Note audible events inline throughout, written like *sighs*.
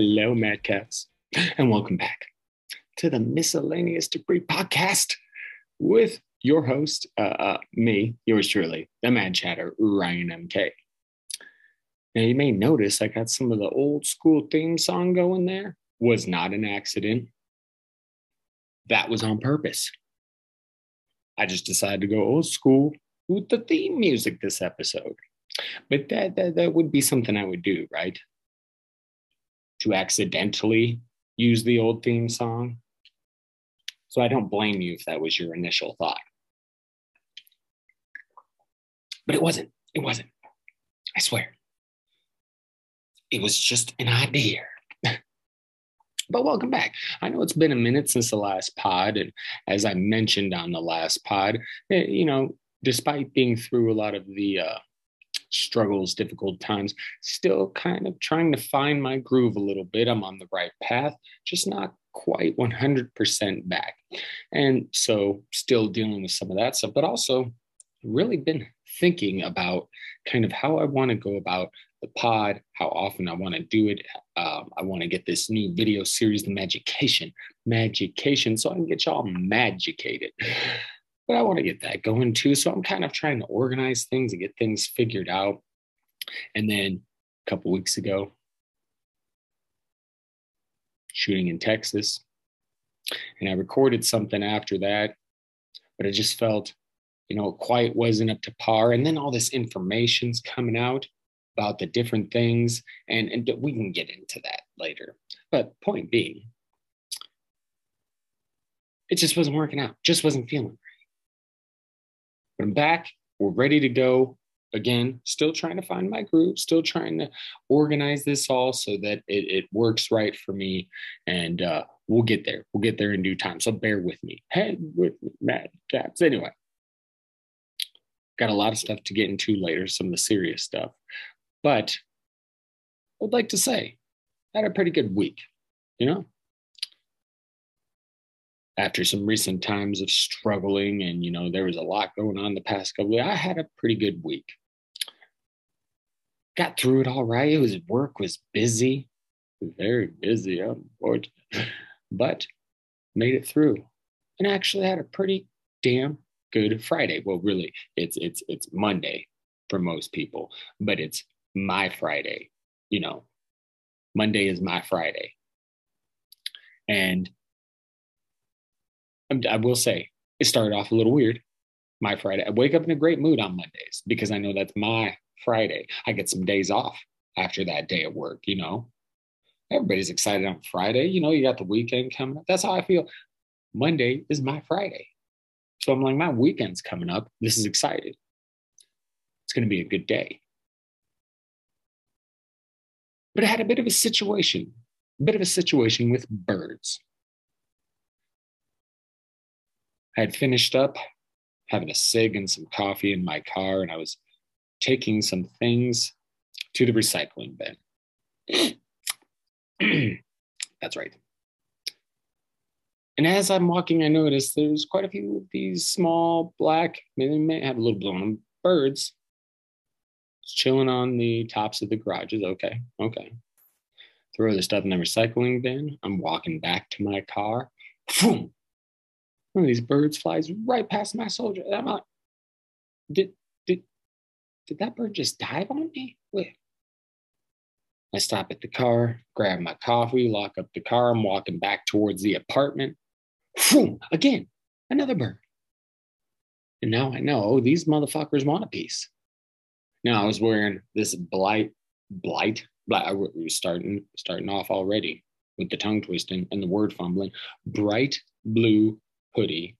Hello, hello, hello, Mad Cats, and welcome back to the Miscellaneous Debris Podcast with your host, uh, uh, me, yours truly, the Mad Chatter, Ryan MK. Now, you may notice I got some of the old school theme song going there. Was not an accident. That was on purpose. I just decided to go old school with the theme music this episode. But that, that, that would be something I would do, right? To accidentally use the old theme song. So I don't blame you if that was your initial thought. But it wasn't. It wasn't. I swear. It was just an idea. *laughs* but welcome back. I know it's been a minute since the last pod. And as I mentioned on the last pod, eh, you know, despite being through a lot of the uh, struggles, difficult times, still kind of trying to find my groove a little bit. I'm on the right path, just not quite 100% back. And so, still dealing with some of that stuff, but also really been thinking about kind of how I want to go about the pod, how often I want to do it. Um, I want to get this new video series, the Magication, Magication, so I can get y'all magicated. But I want to get that going too. So I'm kind of trying to organize things and get things figured out. And then a couple weeks ago, shooting in Texas, and I recorded something after that, but I just felt, you know, quite wasn't up to par. And then all this information's coming out about the different things, and, and we can get into that later. But point being, it just wasn't working out, just wasn't feeling. But I'm back, we're ready to go. Again, still trying to find my groove, still trying to organize this all so that it, it works right for me. And uh, we'll get there. We'll get there in due time. So bear with me. Head with Mad Cats. Anyway, got a lot of stuff to get into later, some of the serious stuff. But I would like to say, I had a pretty good week, you know? After some recent times of struggling, and you know, there was a lot going on the past couple of I had a pretty good week. Got through it all right. It was work was busy, very busy, *laughs* but made it through. And actually had a pretty damn good Friday. Well, really, it's it's it's Monday for most people, but it's my Friday. You know, Monday is my Friday. And I will say, it started off a little weird. My Friday. I wake up in a great mood on Mondays because I know that's my Friday. I get some days off after that day at work, you know. Everybody's excited on Friday. You know, you got the weekend coming up. That's how I feel. Monday is my Friday. So I'm like, my weekend's coming up. This is exciting. It's going to be a good day. But I had a bit of a situation, a bit of a situation with birds. I had finished up having a cig and some coffee in my car, and I was taking some things to the recycling bin. *clears throat* That's right. And as I'm walking, I noticed there's quite a few of these small black, maybe may have a little blown them, birds chilling on the tops of the garages. Okay, okay. Throw the stuff in the recycling bin. I'm walking back to my car. Boom! One of these birds flies right past my soldier. And I'm like, did did did that bird just dive on me? Wait. I stop at the car, grab my coffee, lock up the car. I'm walking back towards the apartment. Boom! Again, another bird. And now I know oh, these motherfuckers want a piece. Now I was wearing this blight, blight, blight. I was starting starting off already with the tongue twisting and the word fumbling. Bright blue hoodie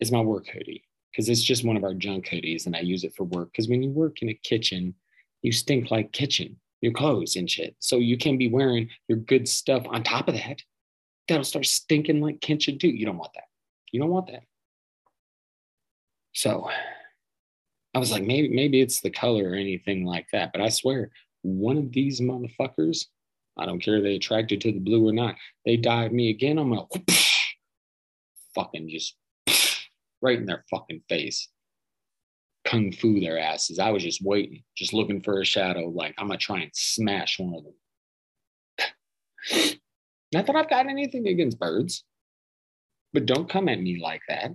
is my work hoodie because it's just one of our junk hoodies, and I use it for work. Because when you work in a kitchen, you stink like kitchen, your clothes and shit. So you can be wearing your good stuff on top of that. That'll start stinking like kitchen too. You don't want that. You don't want that. So I was like, maybe maybe it's the color or anything like that. But I swear, one of these motherfuckers, I don't care if they attracted to the blue or not, they dive me again. I'm gonna fucking just *sniffs* right in their fucking face. Kung fu their asses. I was just waiting, just looking for a shadow. Like I'm gonna try and smash one of them. *sighs* Not that I've got anything against birds, but don't come at me like that.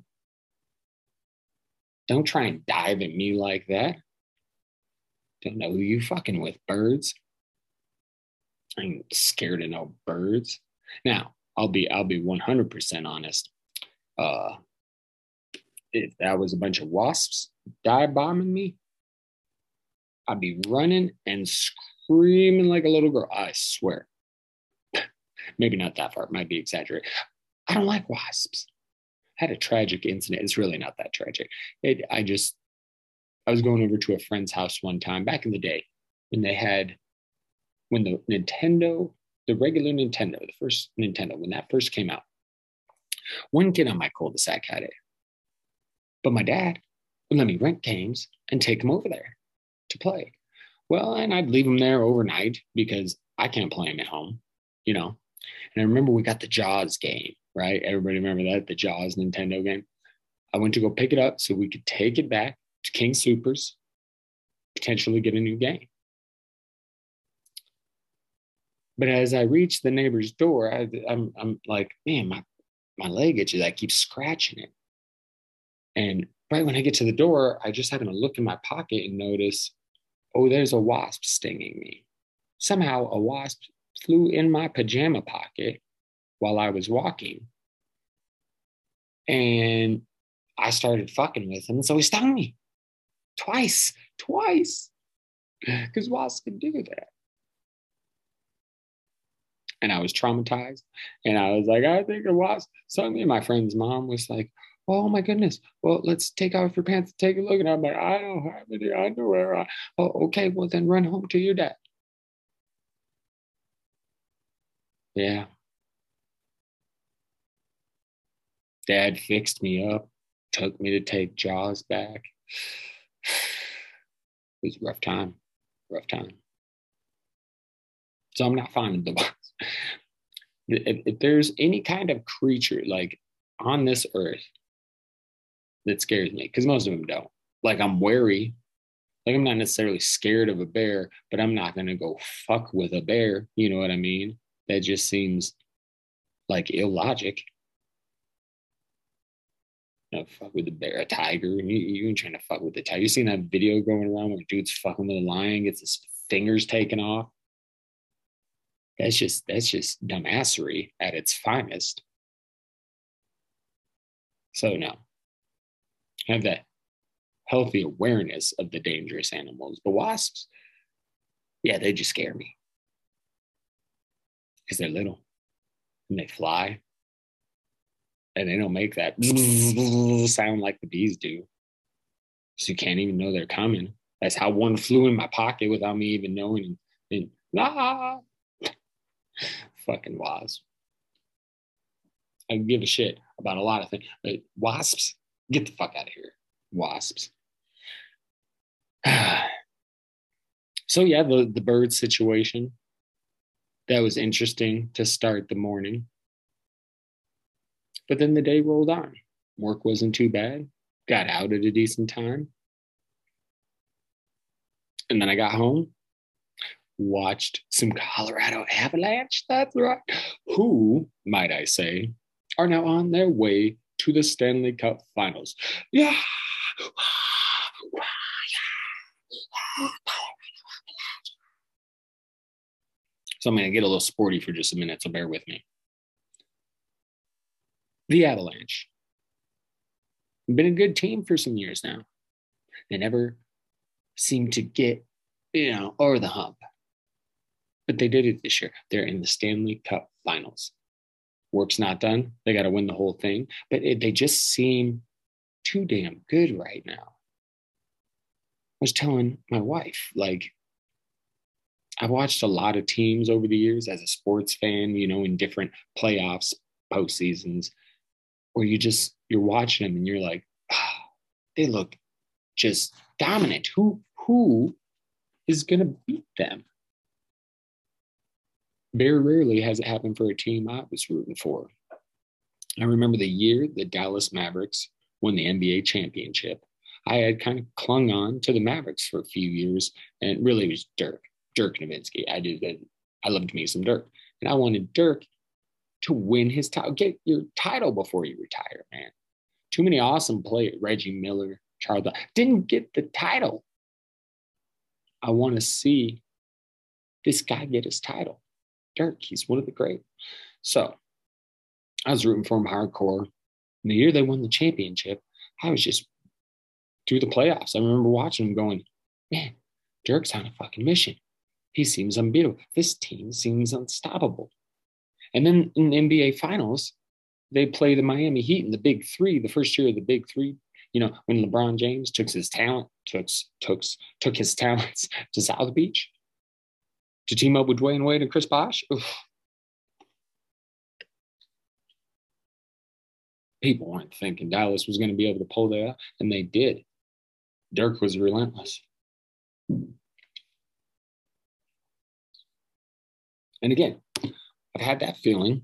Don't try and dive at me like that. Don't know who you fucking with, birds. I ain't scared of no birds. Now, I'll be I'll be 100% honest. Uh if that was a bunch of wasps dive bombing me, I'd be running and screaming like a little girl. I swear. *laughs* Maybe not that far, It might be exaggerated. I don't like wasps. I had a tragic incident. It's really not that tragic. It, I just, I was going over to a friend's house one time back in the day when they had, when the Nintendo, the regular Nintendo, the first Nintendo, when that first came out, one kid on my cul-de-sac had it. But my dad would let me rent games and take them over there to play. Well, and I'd leave them there overnight because I can't play them at home, you know. And I remember we got the Jaws game, right? Everybody remember that? The Jaws Nintendo game. I went to go pick it up so we could take it back to King Soopers, potentially get a new game. But as I reached the neighbor's door, I, am like, man, my, my leg itches. I keep scratching it. And right when I get to the door, I just happen to look in my pocket and notice, oh, there's a wasp stinging me. Somehow a wasp flew in my pajama pocket while I was walking. And I started fucking with him. So he stung me twice, twice, because wasps can do that. And I was traumatized. And I was like, I think wasp stung me. My friend's mom was like, Oh my goodness. Well, let's take off your pants and take a look. And I'm like, I don't have any underwear. Oh, okay. Well, then run home to your dad. Yeah. Dad fixed me up, took me to take Jaws back. *sighs* It was a rough time, rough time. So I'm not fond of the. *laughs* If, if there's any kind of creature like on this earth that scares me, because most of them don't. Like I'm wary. Like I'm not necessarily scared of a bear, but I'm not gonna go fuck with a bear. You know what I mean? That just seems like illogic you know, fuck with the bear, a tiger. You, you ain't trying to fuck with the tiger. You seen that video going around where dude's fucking with a lion, gets his fingers taken off? That's just that's just dumbassery at its finest. So no. Have that healthy awareness of the dangerous animals. But wasps, yeah, they just scare me. Because they're little and they fly and they don't make that *laughs* sound like the bees do. So you can't even know they're coming. That's how one flew in my pocket without me even knowing. And, and *laughs* fucking wasp. I give a shit about a lot of things, but wasps, get the fuck out of here. Wasps. *sighs* so yeah, the the bird situation. That was interesting to start the morning. But then the day rolled on. Work wasn't too bad. Got out at a decent time. And then I got home, watched some Colorado Avalanche. That's right. Who, might I say, are now on their way to the Stanley Cup finals. Yeah. *sighs* So I'm going to get a little sporty for just a minute, so bear with me the Avalanche. Been a good team for some years now. They never seem to get, you know, over the hump. But they did it this year. They're in the Stanley Cup finals. Work's not done. They got to win the whole thing. But it, they just seem too damn good right now. I was telling my wife, like, I've watched a lot of teams over the years as a sports fan, you know, in different playoffs, postseasons, where you just you're watching them and you're like, oh, they look just dominant. Who who is gonna beat them? Very rarely has it happened for a team I was rooting for. I remember the year the Dallas Mavericks won the NBA championship. I had kind of clung on to the Mavericks for a few years, and really it was Dirk, Dirk Nowitzki. I did that. I loved me some Dirk. And I wanted Dirk to win his title, get your title before you retire, man. Too many awesome players, Reggie Miller, Charles, didn't get the title. I want to see this guy get his title. Dirk, he's one of the great. So I was rooting for him hardcore. And the year they won the championship, I was just through the playoffs. I remember watching him going, man, Dirk's on a fucking mission. He seems unbeatable. This team seems unstoppable. And then in the NBA Finals, they play the Miami Heat in the Big Three, the first year of the Big Three. You know, when LeBron James took his talent, took took took his *laughs* talents to South Beach to team up with Dwyane Wade and Chris Bosh. People weren't thinking Dallas was going to be able to pull that, and they did. Dirk was relentless. And again, I've had that feeling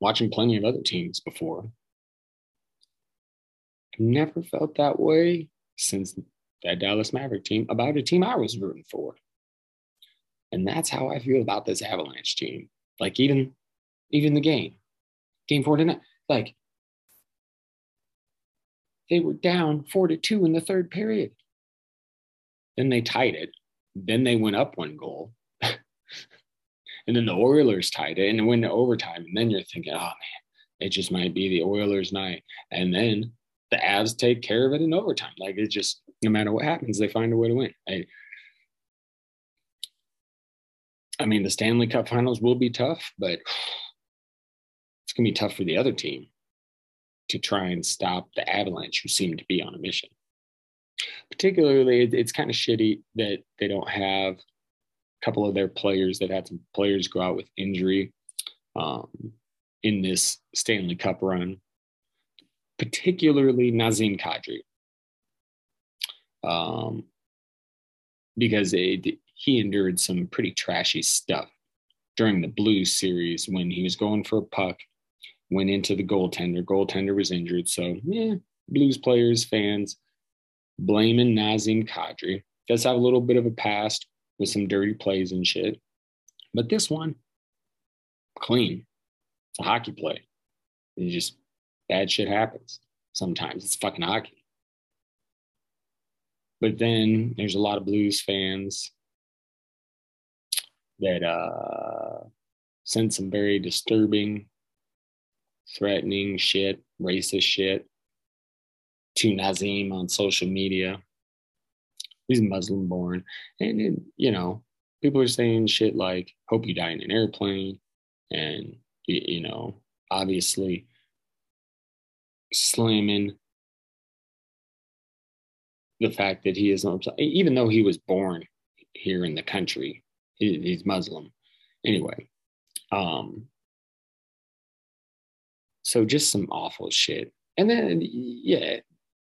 watching plenty of other teams before. I've never felt that way since that Dallas Maverick team about a team I was rooting for. And that's how I feel about this Avalanche team. Like even even the game, game four tonight, like they were down four to two in the third period. Then they tied it. Then they went up one goal. *laughs* and then the Oilers tied it and went to overtime. And then you're thinking, oh man, it just might be the Oilers' night. And then the Avs take care of it in overtime. Like it just, no matter what happens, they find a way to win. I, I mean, the Stanley Cup finals will be tough, but it's going to be tough for the other team to try and stop the Avalanche, who seem to be on a mission. Particularly, it's kind of shitty that they don't have a couple of their players that had some players go out with injury um, in this Stanley Cup run, particularly Nazem Kadri. Um, because it, he endured some pretty trashy stuff during the Blues series when he was going for a puck, went into the goaltender. Goaltender was injured. So, yeah, Blues players, fans, blaming Nazem Kadri. Does have a little bit of a past with some dirty plays and shit. But this one, clean. It's a hockey play. It just bad shit happens. Sometimes it's fucking hockey. But then there's a lot of blues fans that uh, send some very disturbing, threatening shit, racist shit to Nazem on social media he's Muslim born. And, and, you know, people are saying shit like, hope you die in an airplane. And, you, you know, obviously slamming the fact that he is, even though he was born here in the country, he, he's Muslim. Anyway, um, so just some awful shit. And then, yeah,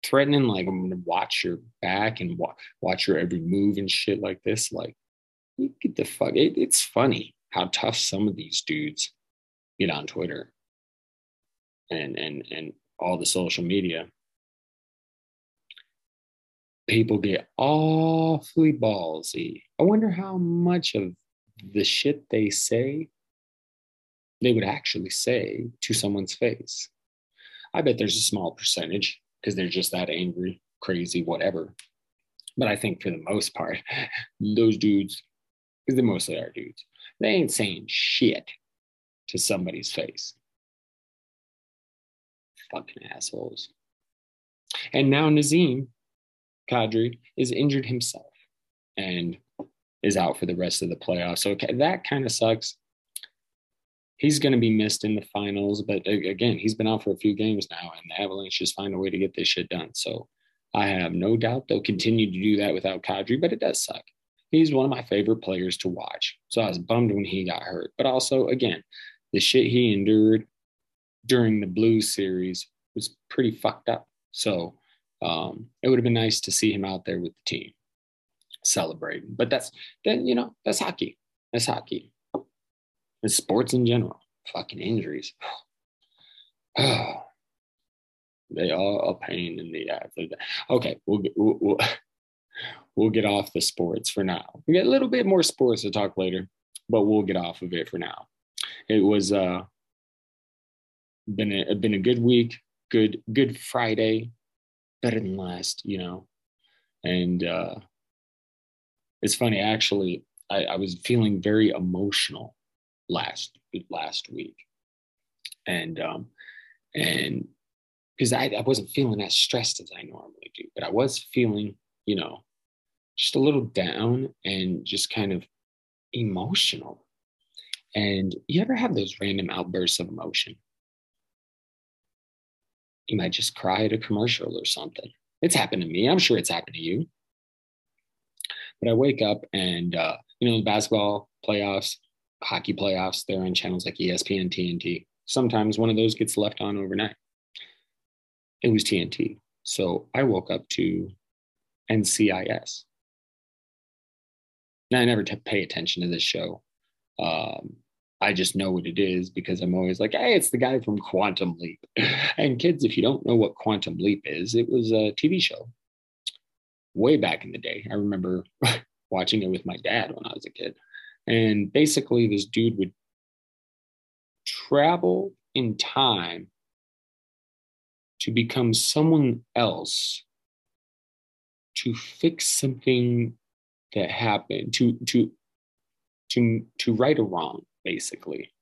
threatening like i'm gonna watch your back and wa- watch your every move and shit like this like you get the fuck it, it's funny how tough some of these dudes get on twitter and and and all the social media people get awfully ballsy i wonder how much of the shit they say they would actually say to someone's face i bet there's a small percentage because they're just that angry, crazy, whatever. But I think for the most part, *laughs* those dudes, because they mostly are dudes, they ain't saying shit to somebody's face. Fucking assholes. And now Nazem Kadri is injured himself and is out for the rest of the playoffs. So that kind of sucks he's going to be missed in the finals. But again, he's been out for a few games now, and the Avalanche just find a way to get this shit done. So I have no doubt they'll continue to do that without Kadri, but it does suck. He's one of my favorite players to watch. So I was bummed when he got hurt. But also, again, the shit he endured during the Blues series was pretty fucked up. So um, it would have been nice to see him out there with the team celebrating. But that's then you know that's hockey. That's hockey and sports in general. Fucking injuries. *sighs* they are a pain in the ass. Okay, we'll get, we'll, we'll, *laughs* we'll get off the sports for now. We get a little bit more sports to talk later, but we'll get off of it for now. It was uh been a been a good week, good good Friday, better than last, you know. And uh it's funny actually, I, I was feeling very emotional last last week. And um and because I, I wasn't feeling as stressed as I normally do, but I was feeling, you know, just a little down and just kind of emotional. And you ever have those random outbursts of emotion? You might just cry at a commercial or something. It's happened to me. I'm sure it's happened to you. But I wake up and, uh, you know, the basketball playoffs, hockey playoffs, they're on channels like ESPN, TNT. Sometimes one of those gets left on overnight. It was TNT. So I woke up to NCIS. Now, I never t- pay attention to this show. Um, I just know what it is because I'm always like, hey, it's the guy from Quantum Leap. *laughs* And kids, if you don't know what Quantum Leap is, it was a TV show way back in the day. I remember *laughs* watching it with my dad when I was a kid. And basically, this dude would travel in time to become someone else to fix something that happened to to to to right a wrong basically.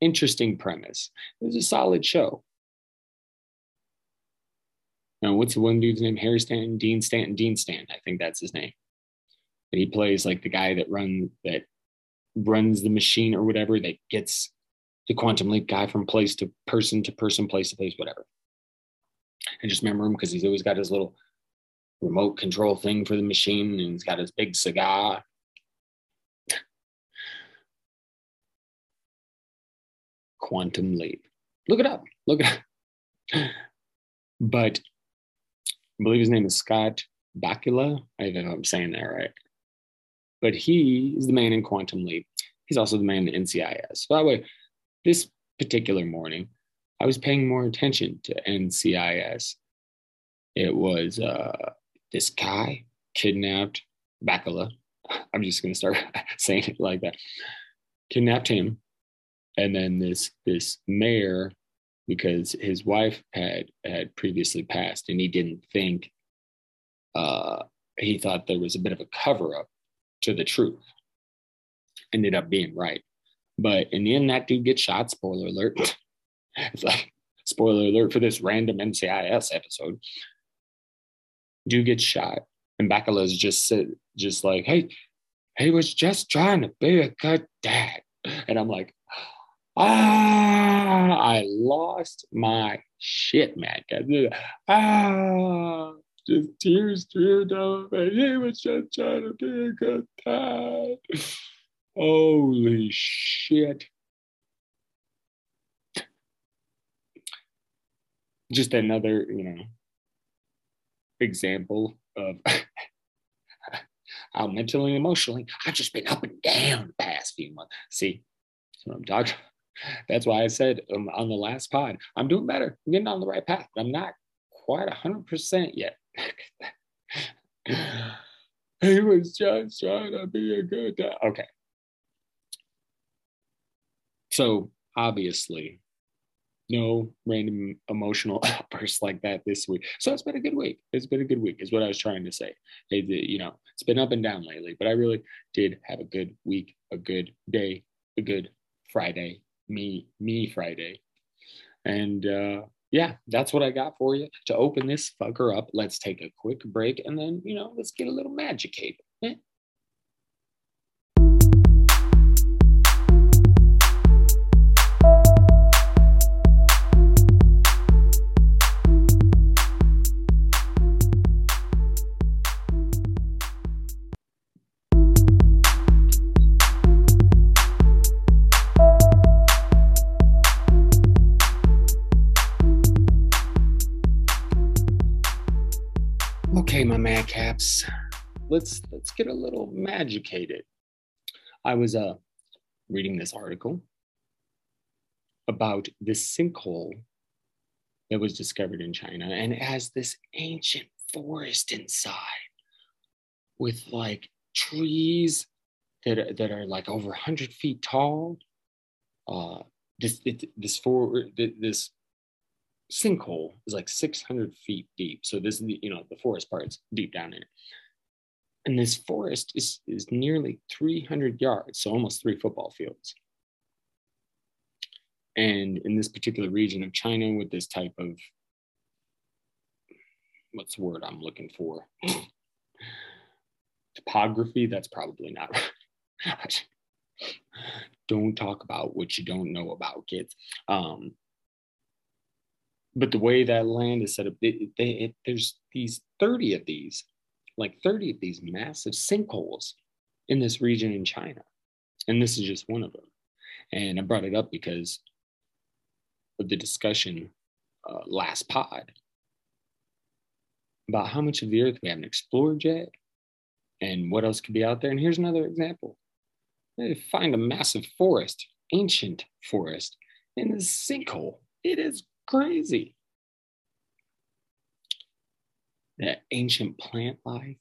Interesting premise. It was a solid show. Now what's the one dude's name? Harry stanton? Dean stanton? Dean stanton i think that's his name. And he plays like the guy that runs that runs the machine or whatever that gets the quantum leap guy from place to person to person place to place whatever. I just remember him because he's always got his little remote control thing for the machine and he's got his big cigar. Quantum Leap. Look it up. Look it up. *laughs* But I believe his name is Scott Bakula. I don't know if I'm saying that right. But he is the man in Quantum Leap. He's also the man in NCIS. By the way, this particular morning, I was paying more attention to NCIS. It was uh, this guy kidnapped Bakula. *laughs* I'm just going to start *laughs* saying it like that. Kidnapped him, and then this this mayor, because his wife had had previously passed, and he didn't think. Uh, he thought there was a bit of a cover up to the truth. Ended up being right, but in the end, that dude gets shot. Spoiler alert. *laughs* it's like spoiler alert for this random NCIS episode do get shot. And Bakula's just said, just like, hey, he was just trying to be a good dad. And I'm like, ah, I lost my shit, man. Ah, just tears streamed down my He was just trying to be a good dad. Holy shit. Just another, you know, example of *laughs* how mentally and emotionally I've just been up and down the past few months. See, that's what I'm talking. That's why I said um, on the last pod, I'm doing better. I'm getting on the right path. I'm not quite 100% yet. *laughs* he was just trying to be a good guy. Okay. So obviously, no random emotional *laughs* outbursts like that this week. So it's been a good week. It's been a good week, is what I was trying to say. It, you know, it's been up and down lately, but I really did have a good week, a good day, a good Friday, me, me Friday. And uh, yeah, that's what I got for you to open this fucker up. Let's take a quick break and then, you know, let's get a little magicated. Eh? Madcaps, let's let's get a little magicated. I was uh reading this article about this sinkhole that was discovered in China and it has this ancient forest inside with like trees that are, that are like over 100 feet tall. Uh, this it, this for this sinkhole is like 600 feet deep. So this is the you know the forest part's deep down in it, and this forest is is nearly 300 yards, so almost three football fields. And in this particular region of China, with this type of what's the word I'm looking for? *laughs* Topography, that's probably not *laughs* right. don't talk about what you don't know about kids. Um, but the way that land is set up, it, it, it, there's these 30 of these, like 30 of these massive sinkholes in this region in China. And this is just one of them. And I brought it up because of the discussion uh, last pod about how much of the earth we haven't explored yet and what else could be out there. And here's another example. They find a massive forest, ancient forest, in this sinkhole. It is crazy. That ancient plant life.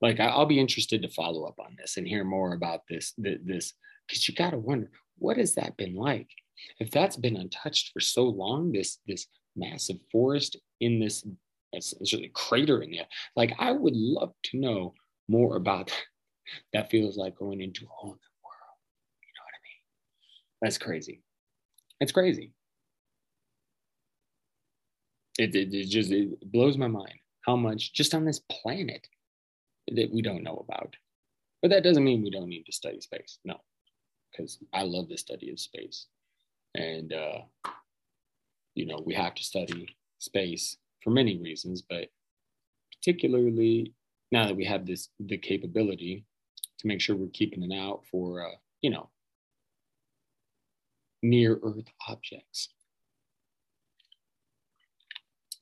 Like I'll be interested to follow up on this and hear more about this. This because you got to wonder what has that been like. If that's been untouched for so long, this this massive forest in this essentially crater in there. Like I would love to know more about that. *laughs* that feels like going into a whole new world. You know what I mean? That's crazy. It's crazy. It, it, it just it blows my mind how much just on this planet that we don't know about. But that doesn't mean we don't need to study space. No, because I love the study of space. And uh, you know, we have to study space for many reasons, but particularly now that we have this the capability to make sure we're keeping an eye out for uh, you know near Earth objects.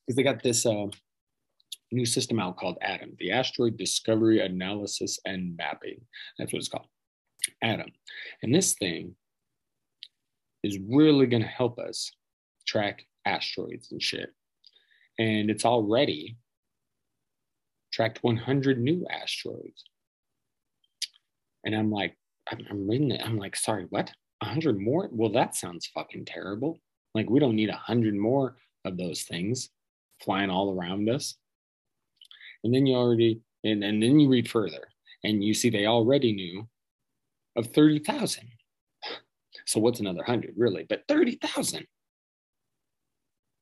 Because they got this uh, new system out called ADAM, the Asteroid Discovery Analysis and Mapping. That's what it's called, ADAM. And this thing is really going to help us track asteroids and shit. And it's already tracked 100 new asteroids. And I'm like, I'm, I'm reading it. I'm like, sorry, what? 100 more? Well, that sounds fucking terrible. Like, we don't need 100 more of those things flying all around us. And then you already, and, and then you read further and you see they already knew of 30,000. So what's another 100 really? But 30,000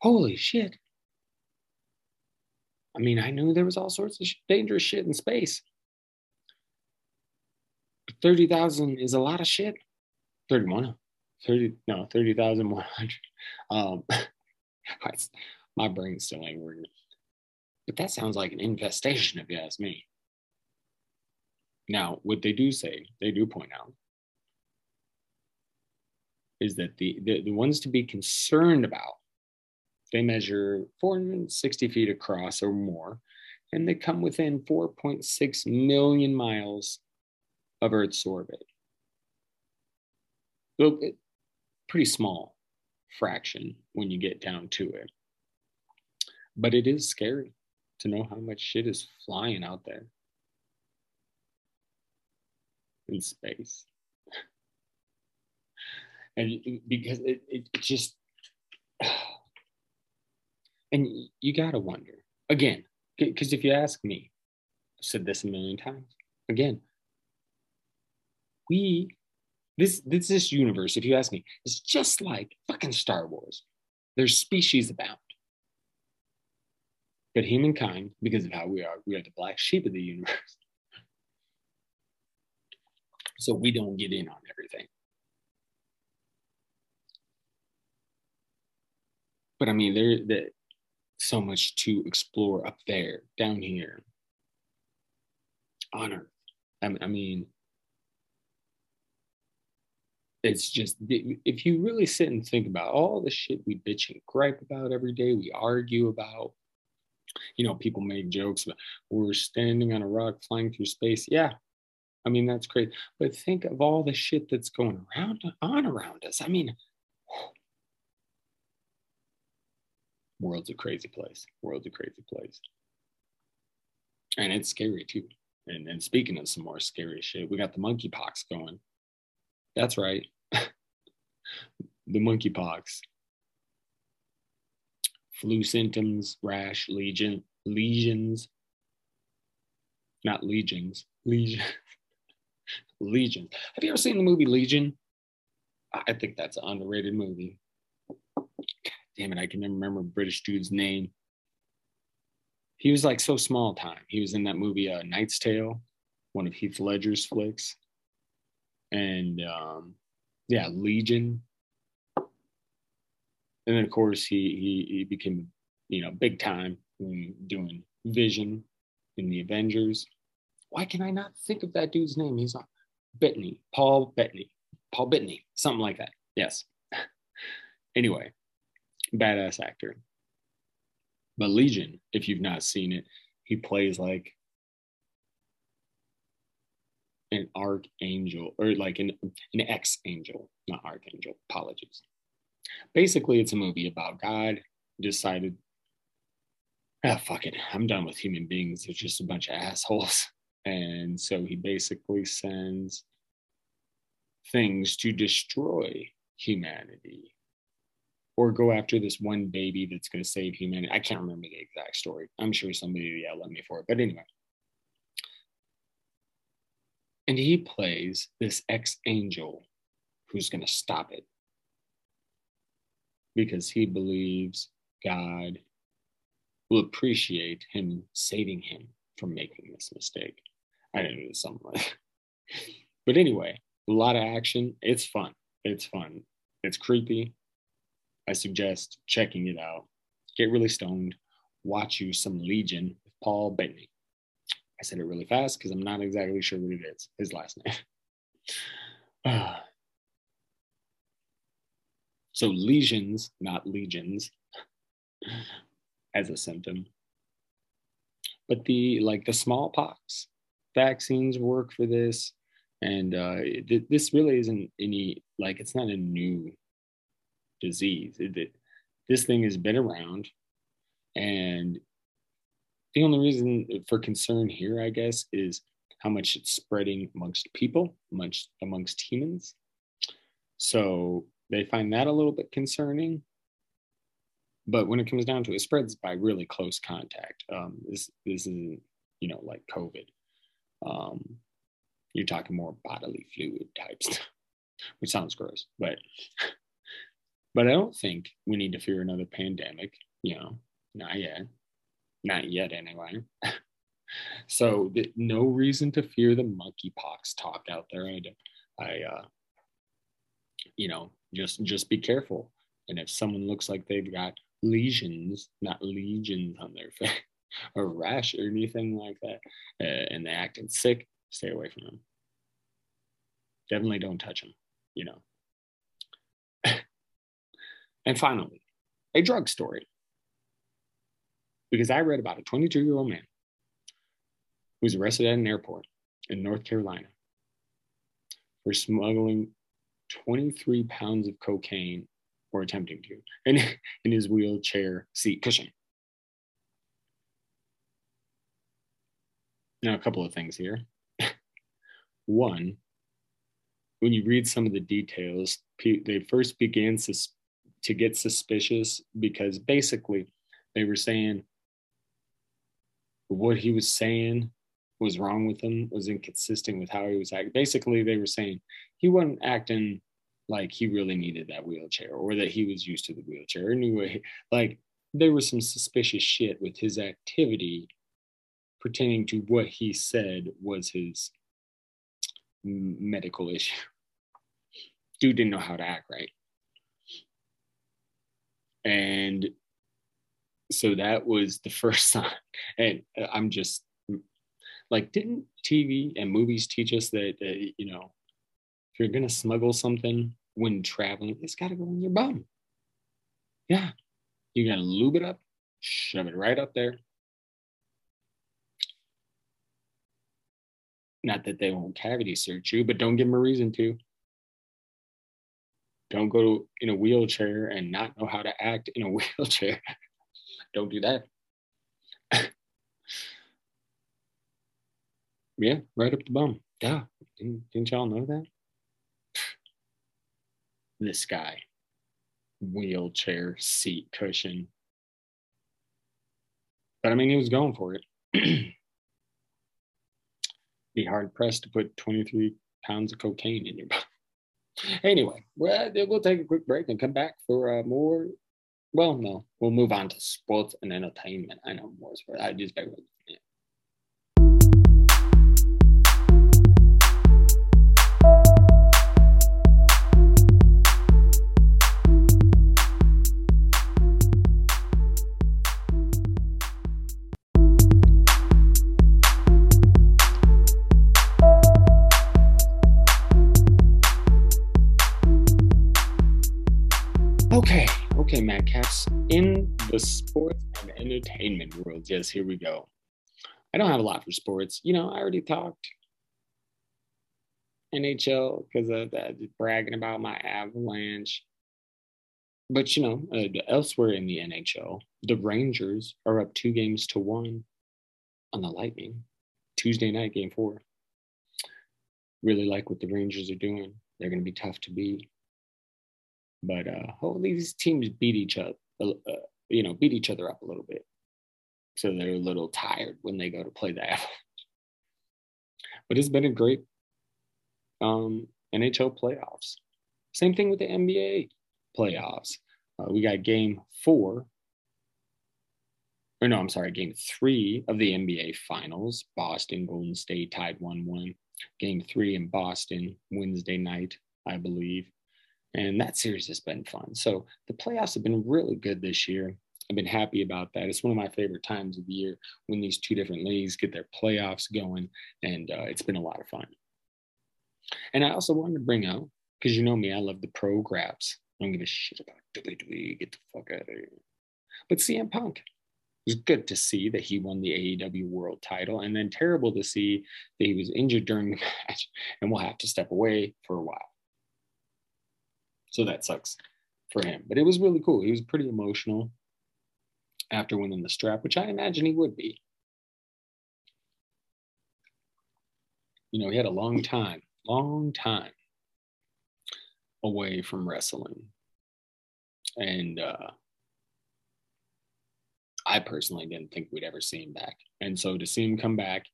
holy shit. I mean, I knew there was all sorts of dangerous shit in space. 30,000 is a lot of shit. 31, 30, no, 30,100. Um, *laughs* my brain still ain't working. But that sounds like an infestation, if you ask me. Now, what they do say, they do point out, is that the, the, the ones to be concerned about they measure 460 feet across or more, and they come within 4.6 million miles of Earth's orbit. Pretty small fraction when you get down to it. But it is scary to know how much shit is flying out there in space. *laughs* and because it, it, just *sighs* and you got to wonder again, because if you ask me, I've said this a million times, again, we, this, this, this universe, if you ask me, is just like fucking Star Wars. There's species abound. But humankind, because of how we are, we are the black sheep of the universe. so we don't get in on everything. But I mean, there, the, so much to explore up there, down here, on Earth. I, I mean, it's just if you really sit and think about all the shit we bitch and gripe about every day, we argue about. You know, people make jokes about we're standing on a rock flying through space. Yeah, I mean that's great, but think of all the shit that's going around on around us. I mean, world's a crazy place. World's a crazy place. And it's scary too. And, and speaking of some more scary shit, we got the monkeypox going. That's right. *laughs* the monkeypox. Flu symptoms, rash, legion, lesions. Not legions, legion. *laughs* Legion. Have you ever seen the movie Legion? I think that's an underrated movie. God damn it, I can never remember British dude's name. He was like so small time. He was in that movie uh, Knight's Tale, one of Heath Ledger's flicks. And um, yeah, Legion. And then of course he he, he became you know big time doing Vision in the Avengers. Why can I not think of that dude's name? He's on Bettany, Paul Bettany, Paul Bettany, something like that. Yes. *laughs* anyway, badass actor. But Legion, if you've not seen it, he plays like an archangel or like an, an ex angel, not archangel. Apologies. Basically, it's a movie about God decided, ah, fuck it, I'm done with human beings. They're just a bunch of assholes. *laughs* And so he basically sends things to destroy humanity or go after this one baby that's going to save humanity. I can't remember the exact story. I'm sure somebody will at me for it. But anyway. And he plays this ex angel who's going to stop it because he believes God will appreciate him saving him from making this mistake. I don't know, something like *laughs* But anyway, a lot of action. It's fun. It's fun. It's creepy. I suggest checking it out. Get really stoned. Watch you some Legion with Paul Bettany. I said it really fast because I'm not exactly sure what it is, his last name. *sighs* so lesions, not legions, as a symptom. But the like the smallpox vaccines work for this and uh, th- this really isn't any like it's not a new disease it, it, this thing has been around and the only reason for concern here i guess is how much it's spreading amongst people amongst amongst humans. So they find that a little bit concerning. But when it comes down to it, it spreads by really close contact. Um, this this isn't you know like covid. Um, you're talking more bodily fluid type stuff, *laughs* which sounds gross, but *laughs* but I don't think we need to fear another pandemic. You know, not yet, not yet anyway. *laughs* so no reason to fear the monkeypox talk out there. I, I, uh, you know, just just be careful. And if someone looks like they've got lesions, not legions on their face, *laughs* or rash or anything like that, uh, and they're acting sick, stay away from them. Definitely don't touch them, you know. *laughs* and finally, a drug story. Because I read about a 22 year old man who was arrested at an airport in North Carolina for smuggling 23 pounds of cocaine or attempting to in, *laughs* in his wheelchair seat cushion. Now, a couple of things here. *laughs* One, when you read some of the details, they first began sus- to get suspicious because basically they were saying what he was saying was wrong with him, was inconsistent with how he was acting. Basically, they were saying he wasn't acting like he really needed that wheelchair or that he was used to the wheelchair. Anyway, like there was some suspicious shit with his activity pertaining to what he said was his medical issue. Dude didn't know how to act right. And so that was the *laughs* first sign. And I'm just like, didn't TV and movies teach us that, uh, you know, if you're going to smuggle something when traveling, it's got to go in your bum. Yeah. You got to lube it up, shove it right up there, Not that they won't cavity search you, but don't give them a reason to. Don't go in a wheelchair and not know how to act in a *laughs* wheelchair. Don't do that. Yeah, right up the bum. Yeah. Didn't, didn't y'all know that? this guy, wheelchair seat cushion. But I mean, he was going for it. *clears throat* Be hard pressed to put 23 pounds of cocaine in your body. *laughs* Anyway, well, we'll take a quick break and come back for uh, more. Well, no, we'll move on to sports and entertainment. I know more sports. I just sports and entertainment world, yes, here we go. I don't have a lot for sports. You know, I already talked NHL because of that, bragging about my Avalanche. But you know, uh, elsewhere in the NHL, the Rangers are up two games to one on the Lightning. Tuesday night, game four. Really like what the Rangers are doing. They're going to be tough to beat. But uh, hopefully these teams beat each other, uh, you know, beat each other up a little bit, so they're a little tired when they go to play the. But it's been a great um, NHL playoffs. Same thing with the NBA playoffs. Uh, we got Game Four, or no, I'm sorry, Game Three of the NBA Finals. Boston Golden State tied one-one. Game Three in Boston Wednesday night, I believe. And that series has been fun. So the playoffs have been really good this year. I've been happy about that. It's one of my favorite times of the year when these two different leagues get their playoffs going, and uh, it's been a lot of fun. And I also wanted to bring out, because you know me, I love the pro graps. I don't give a shit about WWE. Get the fuck out of here. But CM Punk, it was good to see that he won the AEW World Title, and then terrible to see that he was injured during the *laughs* match and will have to step away for a while. So that sucks for him. But it was really cool. He was pretty emotional after winning the strap, which I imagine he would be. You know, he had a long time, long time away from wrestling. And uh, I personally didn't think we'd ever see him back. And so to see him come back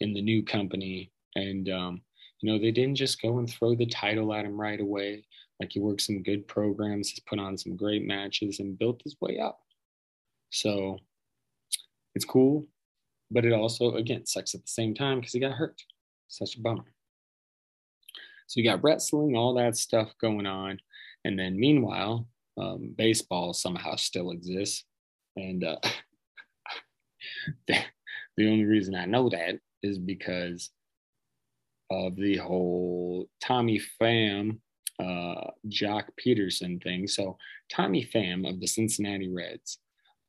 in the new company and, um, you know, they didn't just go and throw the title at him right away. Like he worked some good programs, he's put on some great matches and built his way up. So it's cool, but it also, again, sucks at the same time because he got hurt. Such a bummer. So you got wrestling, all that stuff going on. And then meanwhile, um, baseball somehow still exists. And uh, *laughs* the, only reason I know that is because of the whole Tommy Pham uh, Joc Pederson thing. So Tommy Pham of the Cincinnati Reds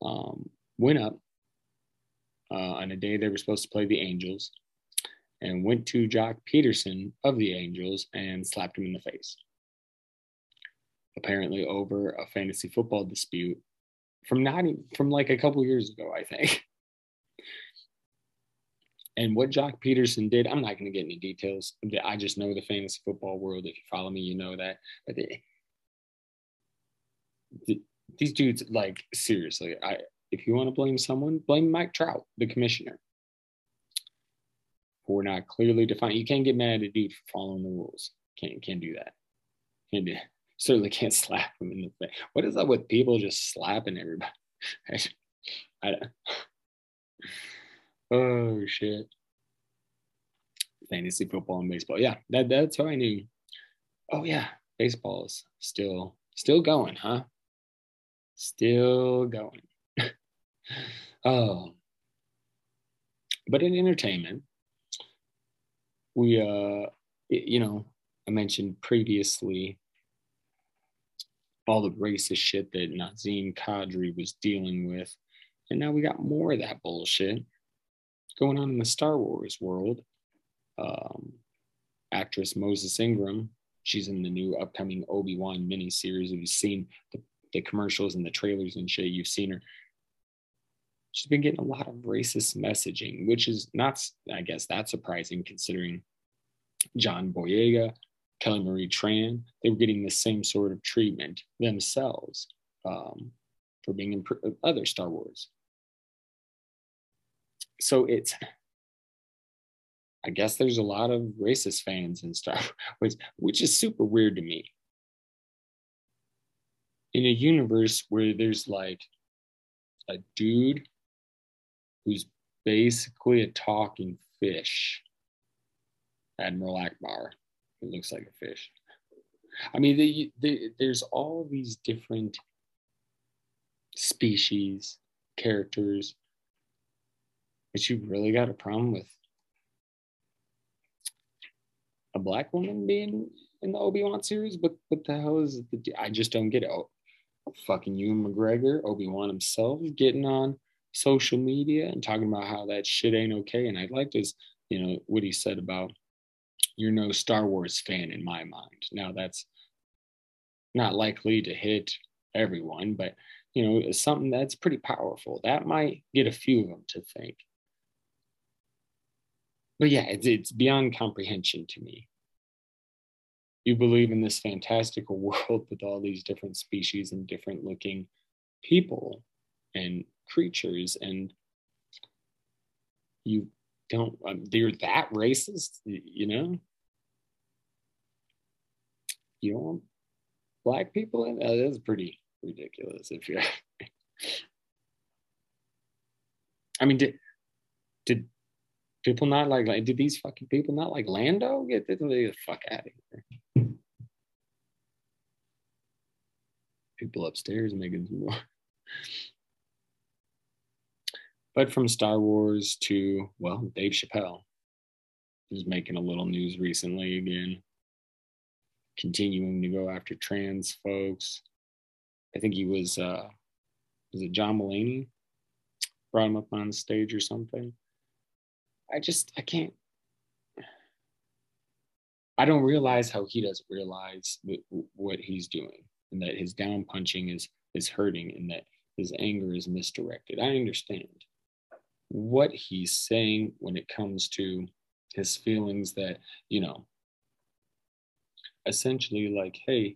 um, went up uh, on a day they were supposed to play the Angels and went to Joc Pederson of the Angels and slapped him in the face. Apparently over a fantasy football dispute from not from like a couple years ago, I think. *laughs* And what Joc Pederson did, I'm not going to get any details. I just know the fantasy football world. If you follow me, you know that. But these dudes, like seriously, I if you want to blame someone, blame Mike Trout, the commissioner, for not clearly defined. You can't get mad at a dude for following the rules. Can't can't do that. Can't do. *laughs* Certainly can't slap him in the face. What is up with people just slapping everybody? *laughs* I, I, *laughs* Oh shit. Fantasy football and baseball. Yeah, that that's how I knew. Oh yeah, baseball's still still going, huh? Still going. oh. *laughs* But in entertainment, we uh you know, I mentioned previously all the racist shit that Nazem Kadri was dealing with. And now we got more of that bullshit going on in the Star Wars world. Um, actress Moses Ingram, she's in the new upcoming Obi Wan miniseries. Have you've seen the, the commercials and the trailers and shit, you've seen her. she's been getting a lot of racist messaging, which is not, I guess, that surprising considering John Boyega, Kelly Marie Tran, they were getting the same sort of treatment themselves um, for being in other Star Wars. So it's, I guess there's a lot of racist fans in Star *laughs* which is super weird to me. In a universe where there's like a dude who's basically a talking fish, Admiral Ackbar, who looks like a fish. I mean, there's all these different species, characters, but you really got a problem with a black woman being in the Obi Wan series. But what the hell is the? I just don't get it. Oh, Fucking Ewan McGregor, Obi Wan himself, getting on social media and talking about how that shit ain't okay. And I liked his, you know, what he said about you're no Star Wars fan in my mind. Now that's not likely to hit everyone, but you know, it's something that's pretty powerful. That might get a few of them to think. But yeah, it's, it's beyond comprehension to me. You believe in this fantastical *laughs* world with all these different species and different looking people and creatures, and you don't, um, they're that racist, you know? You don't want black people in? Uh, that's pretty ridiculous if you're. *laughs* I mean, did, did people not like, like did these fucking people not like Lando? Get the fuck out of here. People upstairs making some more. But from Star Wars to, well, Dave Chappelle is making a little news recently again, continuing to go after trans folks. I think he was, uh, was it John Mulaney? Brought him up on stage or something. I just I can't. I don't realize how he doesn't realize what he's doing, and that his down punching is is hurting, and that his anger is misdirected. I understand what he's saying when it comes to his feelings that you know, essentially like, hey,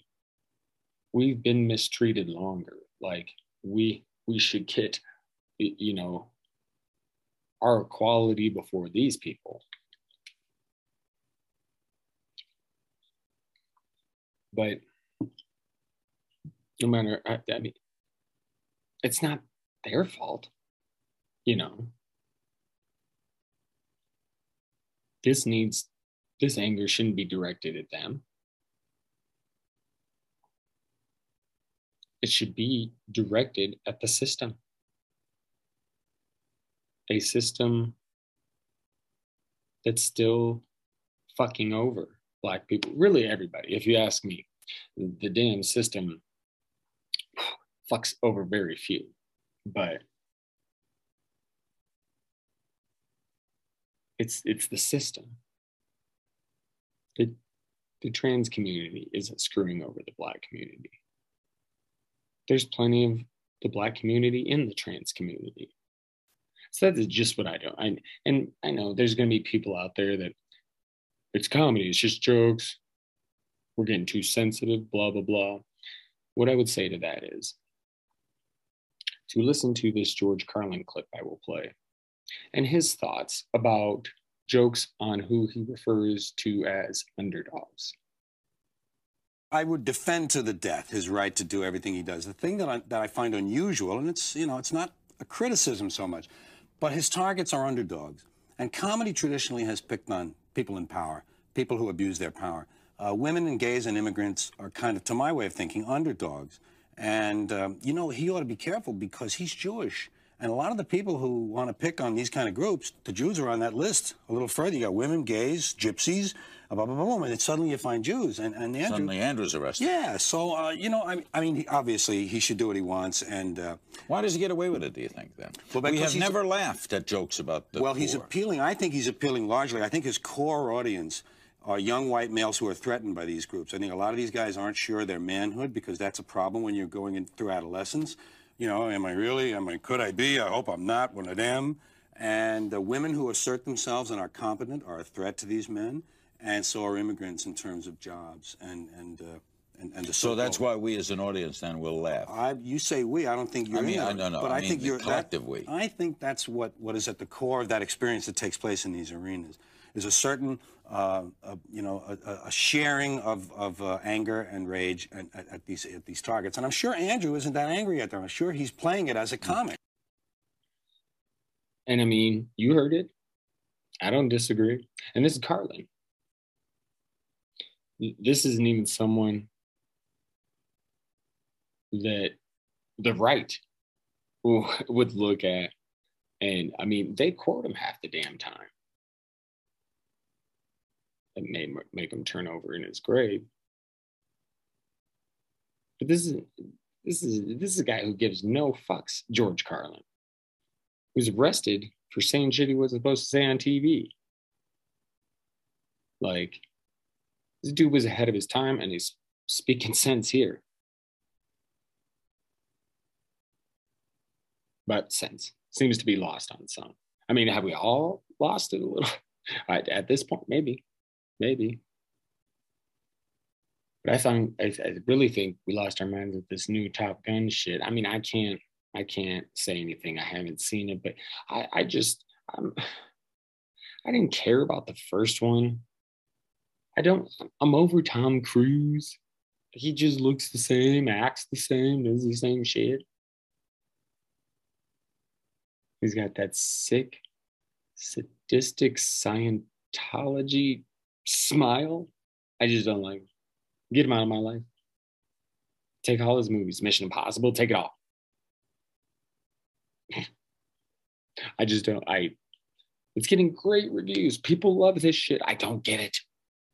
we've been mistreated longer. Like we we should get, you know, our equality before these people. But no matter, I, I mean, it's not their fault, you know. This needs, this anger shouldn't be directed at them. It should be directed at the system a system that's still fucking over black people really everybody. If you ask me the damn system fucks over very few but it's it's the system. The, the trans community isn't screwing over the black community. There's plenty of the black community in the trans community so that's just what I do. I and I know there's going to be people out there that it's comedy, it's just jokes. We're getting too sensitive, blah blah blah. What I would say to that is to listen to this George Carlin clip I will play and his thoughts about jokes on who he refers to as underdogs. I would defend to the death his right to do everything he does. The thing that I, that I find unusual, and it's, you know, it's not a criticism so much, but his targets are underdogs. And comedy traditionally has picked on people in power, people who abuse their power. Uh, women and gays and immigrants are kind of, to my way of thinking, underdogs. And, um, you know, he ought to be careful because he's Jewish. And a lot of the people who want to pick on these kind of groups, the Jews are on that list a little further. You got women, gays, gypsies, blah, blah, blah, blah. And then suddenly you find Jews. And, and Andrew, suddenly Andrew's arrested. Yeah. So, uh, you know, I, I mean, obviously he should do what he wants. And uh, Why does he get away with it, do you think, then? Well, we have never laughed at jokes about the Well, poor. he's appealing. I think he's appealing largely. I think his core audience are young white males who are threatened by these groups. I think a lot of these guys aren't sure of their manhood because that's a problem when you're going in through adolescence. You know, am I really? Am I? Could I be? I hope I'm not one of them. And the women who assert themselves and are competent are a threat to these men, and so are immigrants in terms of jobs and and. Uh, and, and so that's why we, as an audience, then will laugh. I, you say we. I don't think you're. I mean, I don't know. But I, I mean think you're collective that, we. I think that's what what is at the core of that experience that takes place in these arenas. Is a certain, uh, you know, a, a, sharing of, of uh, anger and rage at, at, at, these at these targets. And I'm sure Andrew isn't that angry at them. I'm sure he's playing it as a comic. And I mean, you heard it. I don't disagree. And this is Carlin. This isn't even someone that the right would look at. And I mean, they quote him half the damn time. That may make him turn over in his grave. But this is this is this is a guy who gives no fucks, George Carlin was arrested for saying shit he wasn't supposed to say on TV. Like, this dude was ahead of his time and he's speaking *laughs* sense here. But sense seems to be lost on some. I mean, have we all lost it a little? *laughs* at this point, maybe, maybe. But I find I, I really think we lost our minds with this new Top Gun shit. I mean, I can't I can't say anything. I haven't seen it, but I, I just I'm, I didn't care about the first one. I don't. I'm over Tom Cruise. He just looks the same, acts the same, does the same shit. He's got that sick, sadistic Scientology smile. I just don't like. Get him out of my life. Take all his movies, Mission Impossible, take it all. *sighs* I just don't. I. It's getting great reviews. People love this shit. I don't get it.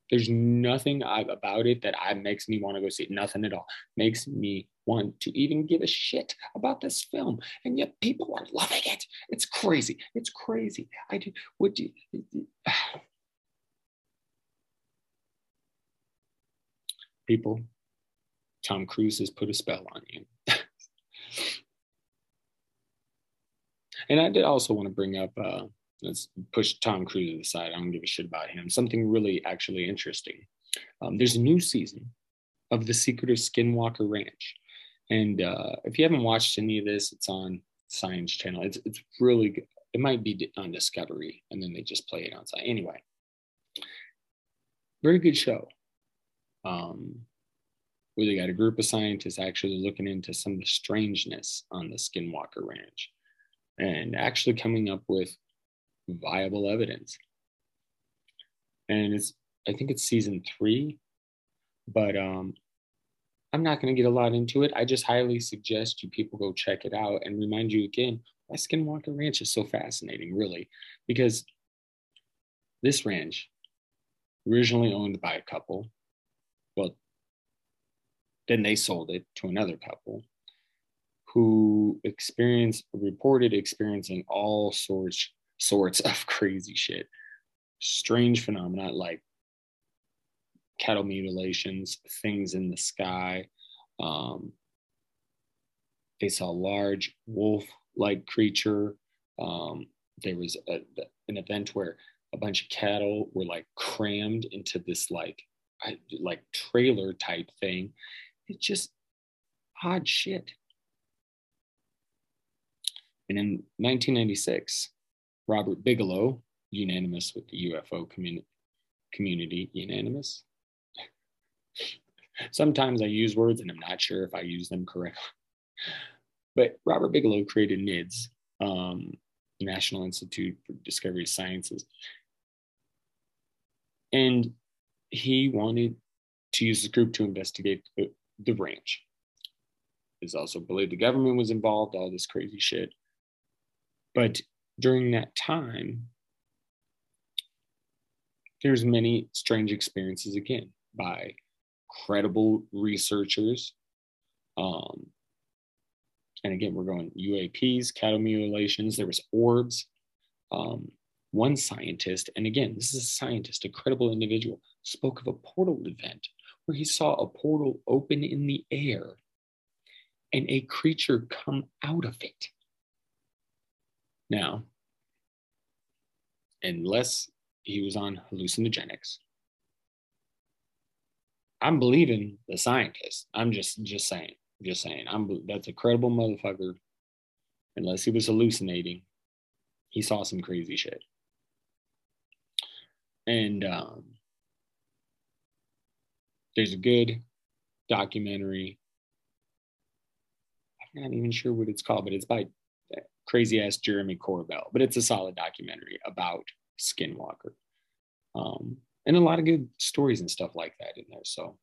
There's nothing about it that I makes me want to go see it. Nothing at all makes me want to even give a shit about this film, and yet people are loving it. It's crazy. It's crazy. I do. Would you? *sighs* People, Tom Cruise has put a spell on you. *laughs* And I did also want to bring up, uh, let's push Tom Cruise to the side. I don't give a shit about him. Something really actually interesting. Um, there's a new season of The Secret of Skinwalker Ranch. And uh, if you haven't watched any of this, it's on Science Channel. It's, it's really good. It might be on Discovery, and then they just play it on site. Anyway, very good show. Um, where they got a group of scientists actually looking into some of the strangeness on the Skinwalker Ranch and actually coming up with viable evidence. And it's, I think it's season three, but um, I'm not going to get a lot into it. I just highly suggest you people go check it out and remind you again why Skinwalker Ranch is so fascinating, really, because this ranch, originally owned by a couple, well, then they sold it to another couple who experienced reported experiencing all sorts sorts of *laughs* crazy shit. Strange phenomena like cattle mutilations things in the sky. Um, they saw a large wolf like creature. Um, there was a, an event where a bunch of cattle were like crammed into this like like trailer type thing it's just odd shit and in 1996, Robert Bigelow, unanimous with the UFO community, community unanimous. *laughs* Sometimes I use words and I'm not sure if I use them correctly. *laughs* But Robert Bigelow created NIDS, um, National Institute for Discovery Sciences. And he wanted to use the group to investigate the, the ranch. It's also believed the government was involved, all this crazy shit. But during that time, there's many strange experiences again by credible researchers. Um, and again, we're going UAPs, cattle mutilations. There was orbs. Um, one scientist, and again, this is a scientist, a credible individual, spoke of a portal event where he saw a portal open in the air and a creature come out of it. Now, unless he was on hallucinogenics, I'm believing the scientist. I'm just just saying, just saying. I'm that's a credible motherfucker. Unless he was hallucinating, he saw some crazy shit. And um, there's a good documentary. I'm not even sure what it's called, but it's by crazy ass Jeremy Corbell. But it's a solid documentary about Skinwalker. Um, and a lot of good stories and stuff like that in there. So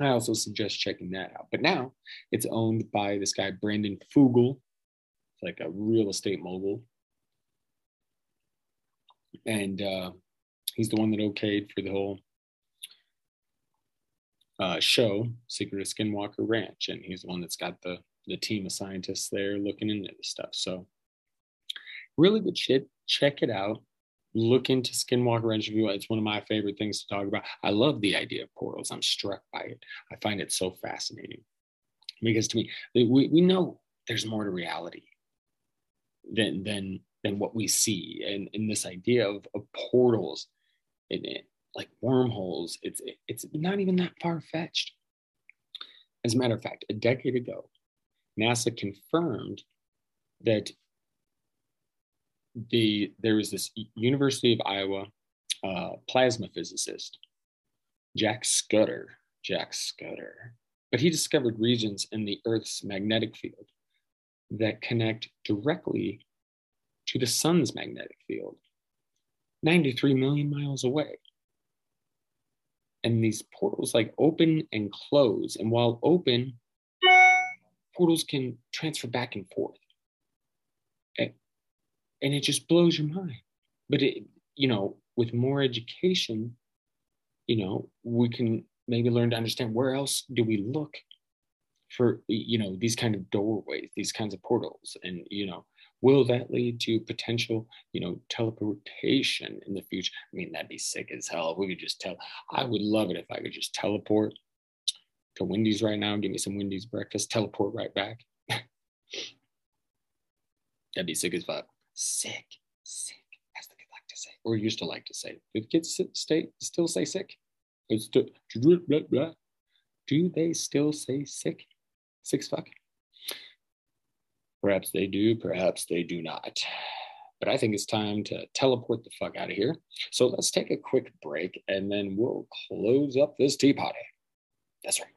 I also suggest checking that out. But now it's owned by this guy, Brandon Fugal. It's like a real estate mogul. And uh, he's the one that okayed for the whole uh, show, Secret of Skinwalker Ranch. And he's the one that's got the, the team of scientists there looking into the stuff. So really good shit. Check it out look into Skinwalker Ranch. It's one of my favorite things to talk about. I love the idea of portals. I'm struck by it. I find it so fascinating because to me, we, we know there's more to reality than than than what we see. And in this idea of, of portals, and like wormholes, it's it's not even that far fetched. As a matter of fact, a decade ago, NASA confirmed that the there was this University of Iowa uh, plasma physicist, Jack Scudder. Jack Scudder, but he discovered regions in the Earth's magnetic field that connect directly to the sun's magnetic field, 93 million miles away. And these portals like open and close. And while open, portals can transfer back and forth and and it just blows your mind but it you know with more education you know we can maybe learn to understand where else do we look for you know these kind of doorways these kinds of portals and you know will that lead to potential you know teleportation in the future i mean that'd be sick as hell we could just tell i would love it if i could just teleport to wendy's right now give me some wendy's breakfast teleport right back *laughs* that'd be sick as fuck sick, sick, as the kids like to say, or used to like to say. Do the kids stay, still say sick? It's still, blah, blah. Do they still say sick? Six fuck? Perhaps they do, perhaps they do not. But I think it's time to teleport the fuck out of here. So let's take a quick break and then we'll close up this teapot. That's right.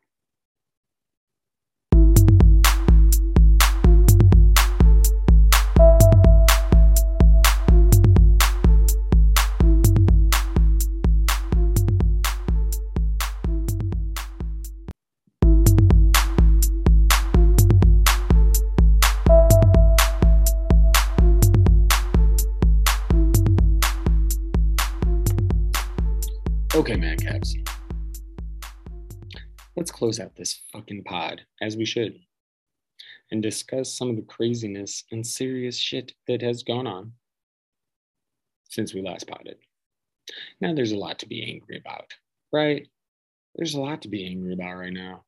Let's close out this fucking pod, as we should, and discuss some of the craziness and serious shit that has gone on since we last potted. Now, there's a lot to be angry about, right? There's a lot to be angry about right now.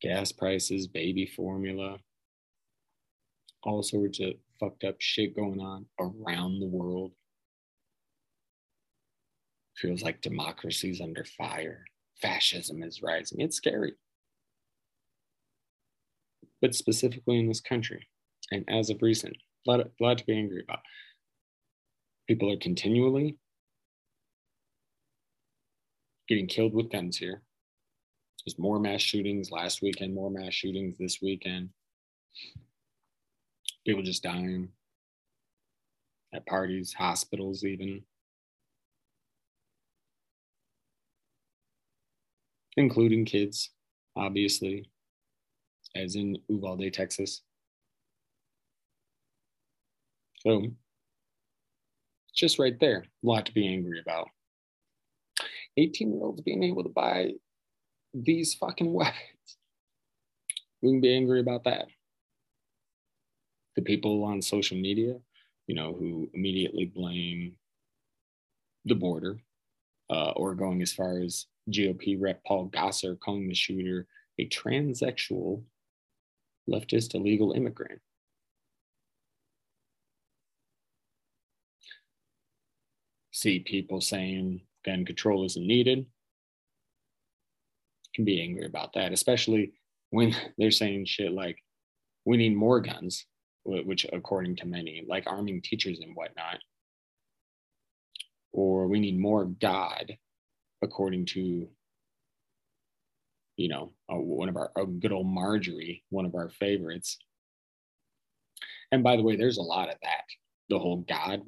Gas prices, baby formula, all sorts of fucked up shit going on around the world feels like democracy's under fire. Fascism is rising. It's scary. But specifically in this country, and as of recent, a lot, a lot to be angry about. People are continually getting killed with guns here. There's more mass shootings last weekend, more mass shootings this weekend. People just dying at parties, hospitals, even. Including kids, obviously, as in Uvalde, Texas. So, just right there, a lot to be angry about. 18 year olds being able to buy these fucking weapons. We can be angry about that. The people on social media, you know, who immediately blame the border uh, or going as far as GOP rep Paul Gosar calling the shooter a transsexual leftist illegal immigrant. See people saying gun control isn't needed. Can be angry about that, especially when *laughs* they're saying shit like, we need more guns, which, according to many, like arming teachers and whatnot, or we need more God, according to you know, uh, one of our good old Marjorie, one of our favorites. And by the way, there's a lot of that. The whole God.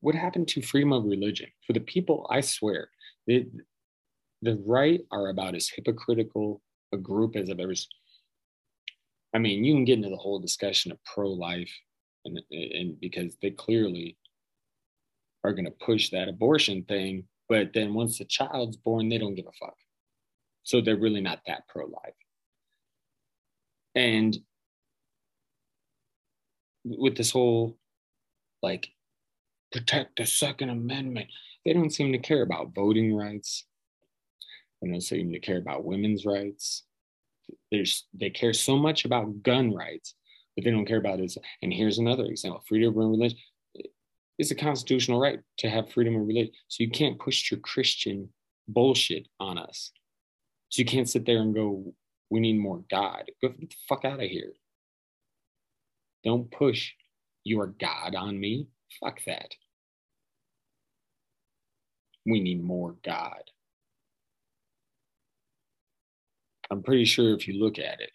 What happened to freedom of religion? For the people, I swear, the, the right are about as hypocritical a group as I've ever. I mean, you can get into the whole discussion of pro-life, and and because they clearly are going to push that abortion thing, but then once the child's born, they don't give a fuck. So they're really not that pro life. And with this whole like protect the Second Amendment, they don't seem to care about voting rights. They don't seem to care about women's rights. There's, they care so much about gun rights, but they don't care about this. And here's another example freedom of religion. It's a constitutional right to have freedom of religion. So you can't push your Christian bullshit on us. So you can't sit there and go, we need more God. Go get the fuck out of here. Don't push your God on me. Fuck that. We need more God. I'm pretty sure if you look at it,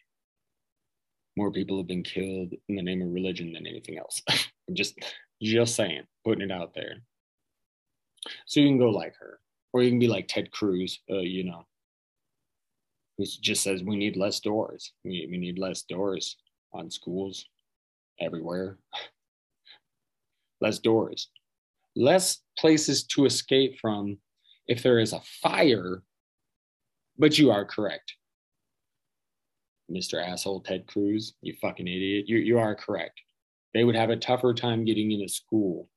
more people have been killed in the name of religion than anything else. *laughs* Just just saying, putting it out there. So you can go like her, or you can be like Ted Cruz, uh, you know, who just says we need less doors. We, we need less doors on schools everywhere. *sighs* less doors. Less places to escape from if there is a fire. But you are correct. Mr. Asshole Ted Cruz, you fucking idiot. You, you are correct. They would have a tougher time getting into school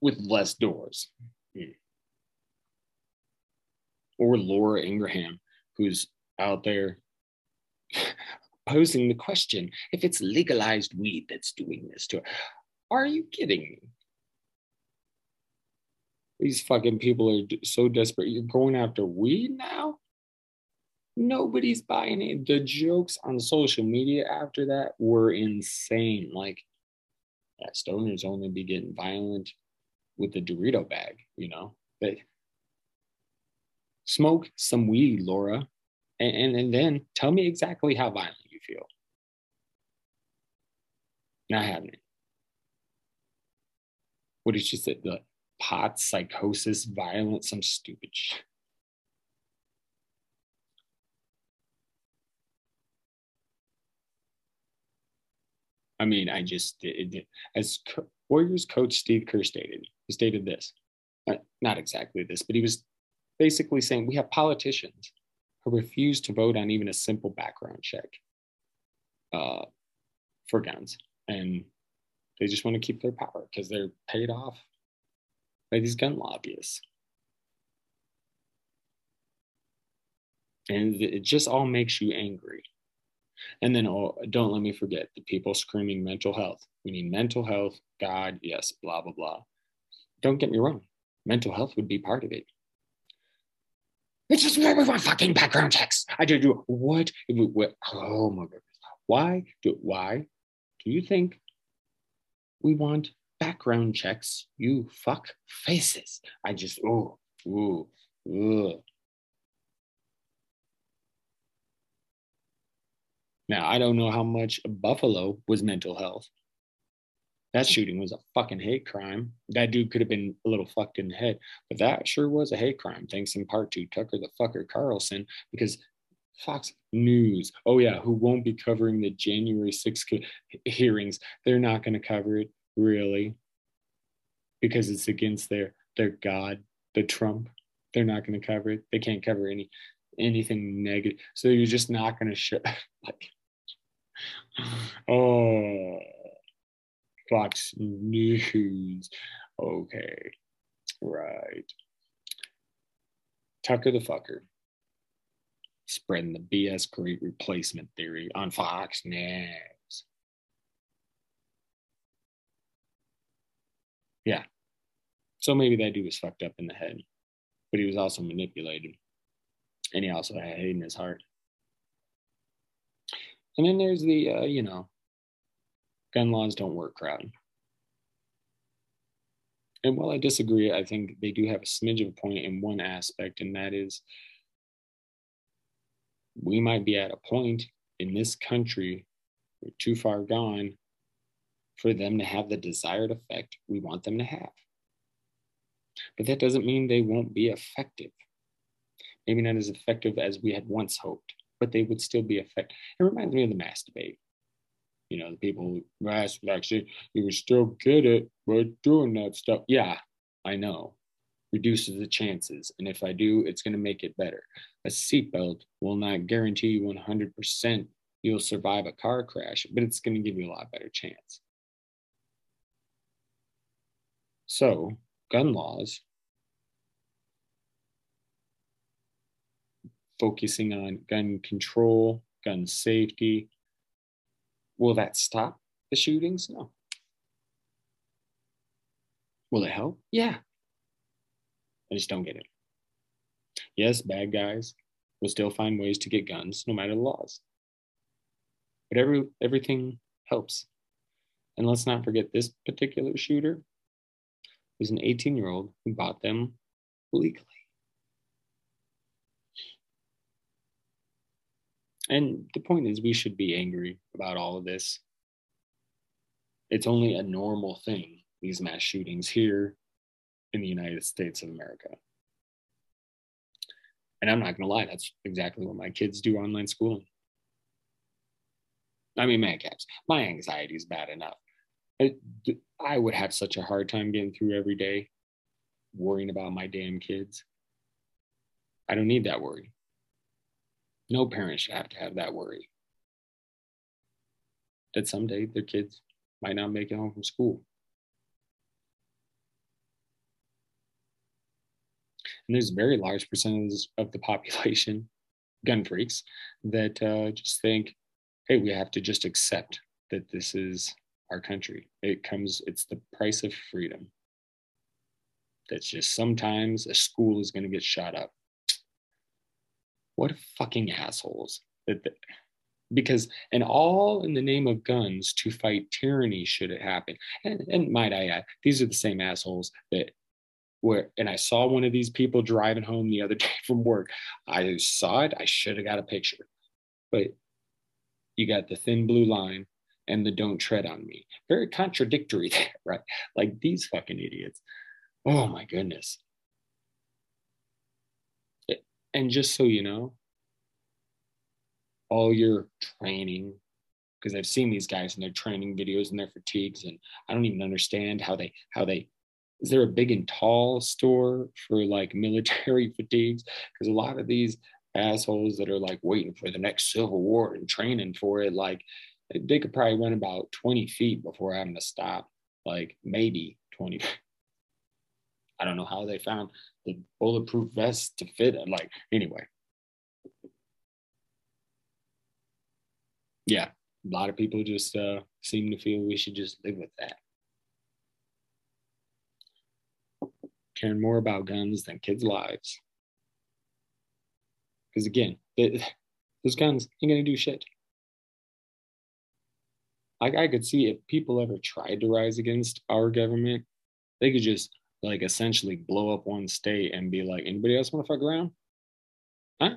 with less doors. Hmm. Or Laura Ingraham, who's out there *laughs* posing the question if it's legalized weed that's doing this to her. Are you kidding me? These fucking people are so desperate. You're going after weed now? Nobody's buying it. The jokes on social media after that were insane. Like, yeah, stoners only be getting violent with the Dorito bag, you know? But smoke some weed, Laura and, and, and then tell me exactly how violent you feel. Not having it. What did she say? The pot, psychosis, violence, some stupid shit. I mean, I just, it, as Warriors coach Steve Kerr stated, he stated this, uh, not exactly this, but he was basically saying we have politicians who refuse to vote on even a simple background check uh, for guns. And they just want to keep their power because they're paid off by these gun lobbyists. And it just all makes you angry. And then oh, don't let me forget the people screaming mental health. We need mental health, God, yes, blah, blah, blah. Don't get me wrong, mental health would be part of it. It's just we want fucking background checks. I do do what? what? Oh my goodness. Why do why do you think we want background checks? You fuck faces. I just oh ooh ooh. Now I don't know how much Buffalo was mental health. That shooting was a fucking hate crime. That dude could have been a little fucked in the head, but that sure was a hate crime. Thanks in part to Tucker the fucker Carlson, because Fox News, oh yeah, who won't be covering the January 6th hearings? They're not going to cover it, really, because it's against their their god, the Trump. They're not going to cover it. They can't cover any anything negative. So you're just not going to show *laughs* like, oh Fox News. Okay, right. Tucker the fucker. spreading the BS great replacement theory on Fox News. Yeah. So maybe that dude was fucked up in the head, but he was also manipulated. And he also had hate in his heart. And then there's the, uh, you know, gun laws don't work crowd. And while I disagree, I think they do have a smidge of a point in one aspect, and that is we might be at a point in this country, we're too far gone for them to have the desired effect we want them to have. But that doesn't mean they won't be effective. Maybe not as effective as we had once hoped, but they would still be effective. It reminds me of the mass debate. You know, the people who mask vaccine, you were still good at but doing that stuff. Yeah, I know reduces the chances. And if I do, it's going to make it better. A seatbelt will not guarantee you 100% you'll survive a car crash, but it's going to give you a lot better chance. So, gun laws focusing on gun control, gun safety. Will that stop the shootings? No. Will it help? Yeah, I just don't get it. Yes, bad guys will still find ways to get guns no matter the laws. But every everything helps. And let's not forget this particular shooter was an 18 year old who bought them legally. And the point is, we should be angry about all of this. It's only a normal thing, these mass shootings here in the United States of America. And I'm not going to lie, that's exactly what my kids do online schooling. I mean, man, caps, my anxiety is bad enough. I, I would have such a hard time getting through every day worrying about my damn kids. I don't need that worry. No parent should have to have that worry that someday their kids might not make it home from school. And there's a very large percentage of the *laughs* population, gun freaks, that uh, just think, hey, we have to just accept that this is our country. It comes, it's the price of freedom. That's just sometimes a school is going to get shot up. What fucking assholes that, because and all in the name of guns to fight tyranny should it happen and, and might i add these are the same assholes that where and I saw one of these people driving home the other *laughs* day from work. I saw it. I should have got a picture, but you got the thin blue line and the don't tread on me. Very contradictory *laughs* there, right? Like these fucking idiots. Oh my goodness. And just so you know, all your training, because I've seen these guys in their training videos and their fatigues, and I don't even understand how they how they is there a big and tall store for like *laughs* military fatigues? Because a lot of these assholes that are like waiting for the next Civil War and training for it, like they could probably run about 20 feet before having to stop, like maybe 20. I don't know how they found the bulletproof vest to fit it. Like, anyway. Yeah, a lot of people just uh, seem to feel we should just live with that. caring more about guns than kids' lives. Because again, those guns ain't gonna do shit. Like I could see if people ever tried to rise against our government, they could just like essentially blow up one state and be like, anybody else want to fuck around? Huh?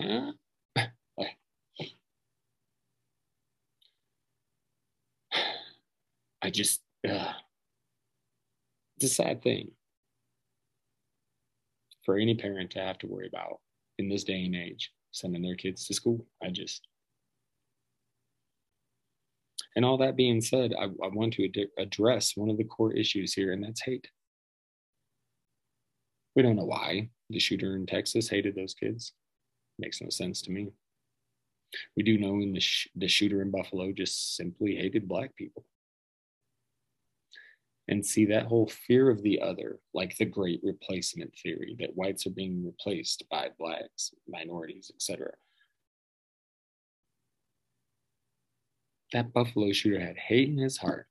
Huh? *sighs* I just, uh, it's a sad thing for any parent to have to worry about in this day and age, sending their kids to school. I just, and all that being said, I, I want to ad- address one of the core issues here, and that's hate. We don't know why the shooter in Texas hated those kids. Makes no sense to me. We do know in the, sh- the shooter in Buffalo just simply hated black people. and see that whole fear of the other, like the great replacement theory that whites are being replaced by blacks, minorities, etc. That Buffalo shooter had hate in his heart.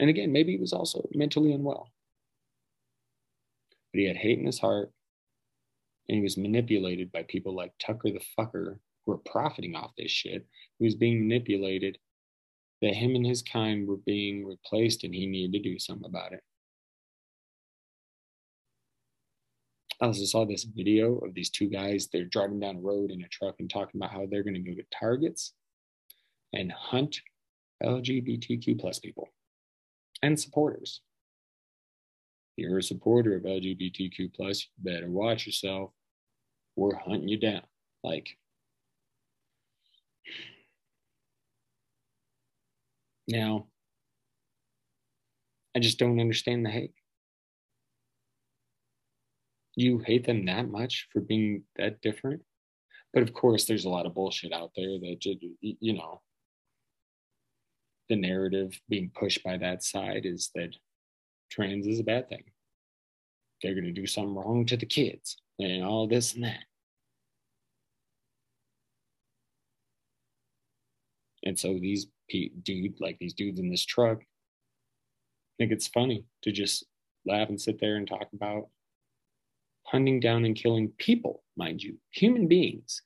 And again, maybe he was also mentally unwell. But he had hate in his heart and he was manipulated by people like Tucker the fucker who are profiting off this shit. He was being manipulated that him and his kind were being replaced and he needed to do something about it. I also saw this video of these two guys. They're driving down a road in a truck and talking about how they're going to go to targets and hunt LGBTQ plus people and supporters. You're a supporter of LGBTQ plus, you better watch yourself. We're hunting you down. Like Now, I just don't understand the hate. You hate them that much for being that different? But of course, there's a lot of bullshit out there that, you know, the narrative being pushed by that side is that trans is a bad thing. They're going to do something wrong to the kids and all this and that. And so these dude, like these dudes in this truck, think it's funny to just laugh and sit there and talk about hunting down and killing people, mind you, human beings.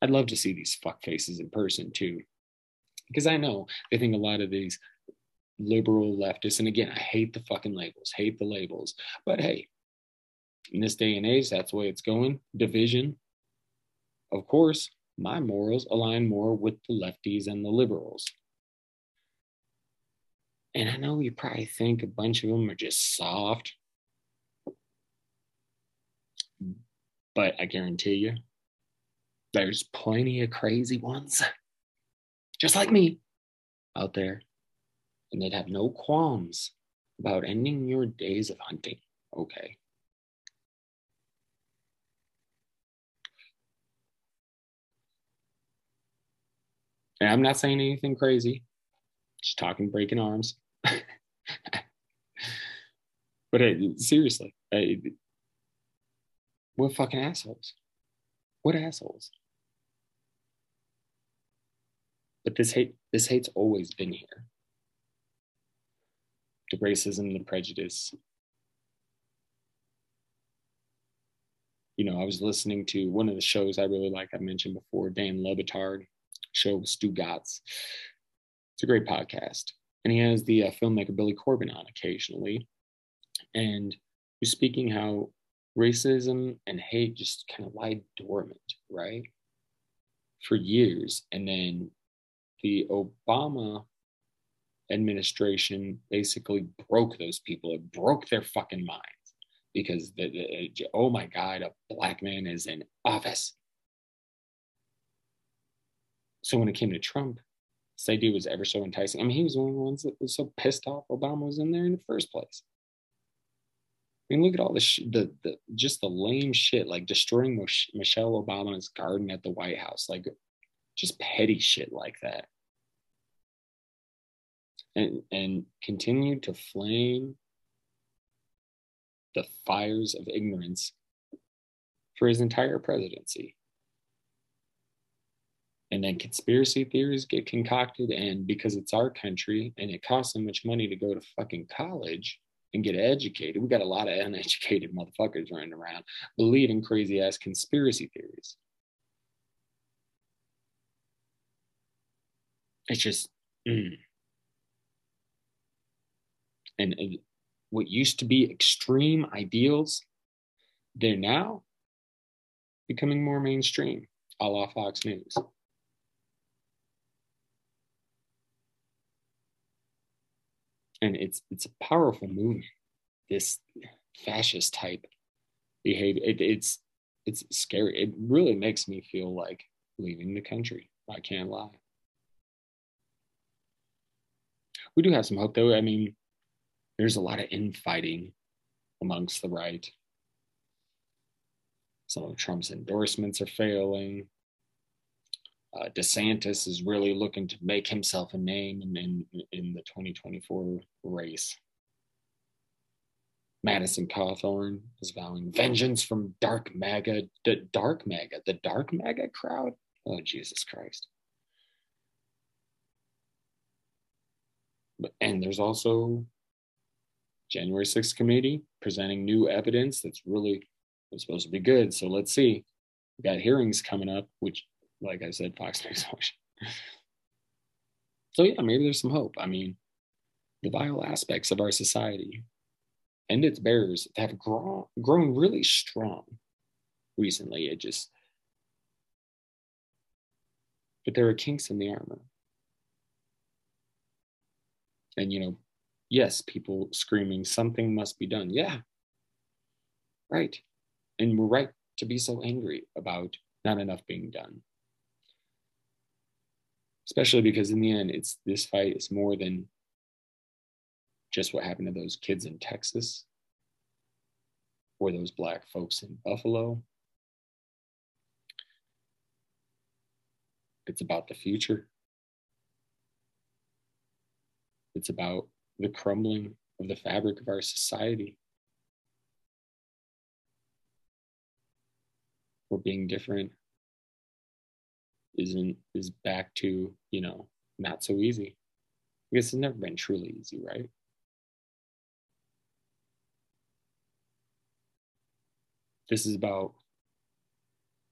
I'd love to see these fuck faces in person too, because I know they think a lot of these liberal leftists, and again, I hate the fucking labels, hate the labels, but hey, in this day and age, that's the way it's going. Division, of course, my morals align more with the lefties and the liberals. And I know you probably think a bunch of them are just soft, but I guarantee you, there's plenty of crazy ones, just like me, out there. And they'd have no qualms about ending your days of hunting. Okay. And I'm not saying anything crazy, just talking breaking arms. *laughs* but hey, seriously, what fucking assholes? What assholes? But this hate, this hate's always been here. The racism, the prejudice. You know, I was listening to one of the shows I really like. I mentioned before, Dan Le show with Stugotz. It's a great podcast. And he has the uh, filmmaker Billy Corben on occasionally. And he's speaking how racism and hate just kind of lie dormant, right? For years. And then the Obama administration basically broke those people. It broke their fucking minds because the, the, oh my God, a black man is in office. So when it came to Trump, this idea was ever so enticing. I mean, he was one of the ones that was so pissed off Obama was in there in the first place. I mean, look at all the, sh- the, the just the lame shit, like destroying Michelle Obama's garden at the White House, like just petty shit like that. And, and continued to flame the fires of ignorance for his entire presidency and then conspiracy theories get concocted and because it's our country and it costs so much money to go to fucking college and get educated we got a lot of *laughs* uneducated motherfuckers running around believing crazy ass conspiracy theories it's just mm. And, and what used to be extreme ideals they're now becoming more mainstream a la fox news and it's it's a powerful movement. This fascist type behavior, it, it's it's scary. It really makes me feel like leaving the country. I can't lie. We do have some hope, though. I mean, there's a lot of infighting amongst the right. Some of Trump's endorsements are failing. Uh, DeSantis is really looking to make himself a name in, in, in the 2024 race. Madison Cawthorn is vowing vengeance from dark MAGA, the dark MAGA, the dark MAGA crowd. Oh, Jesus Christ. And there's also January 6th committee presenting new evidence that's really it's supposed to be good. So let's see. We got hearings coming up, which, like I said, Fox News. *laughs* So yeah, maybe there's some hope. I mean, the vile aspects of our society and its bearers have grown grown really strong recently. It just but there are kinks in the armor. And, you know, yes, people screaming, something must be done. Yeah, right. And we're right to be so angry about not enough being done. Especially because in the end, it's this fight is more than just what happened to those kids in Texas or those black folks in Buffalo. It's about the future. It's about the crumbling of the fabric of our society. Or being different isn't is back to, you know, not so easy. I guess it's never been truly easy, right? This is about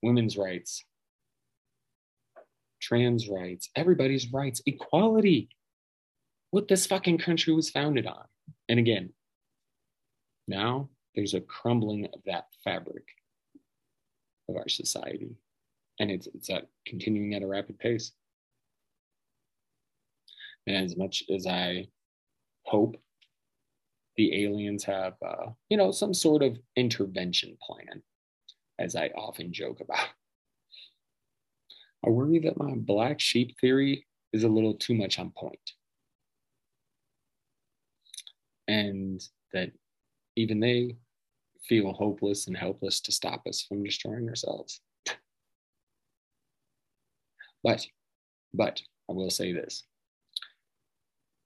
women's rights, trans rights, everybody's rights, equality. What this fucking country was founded on. And again, now there's a crumbling of that fabric of our society. And it's, it's at, continuing at a rapid pace. And as much as I hope the aliens have, uh, you know, some sort of intervention plan, as I often joke about, I worry that my black sheep theory is a little too much on point. And that even they feel hopeless and helpless to stop us from destroying ourselves. but, but I will say this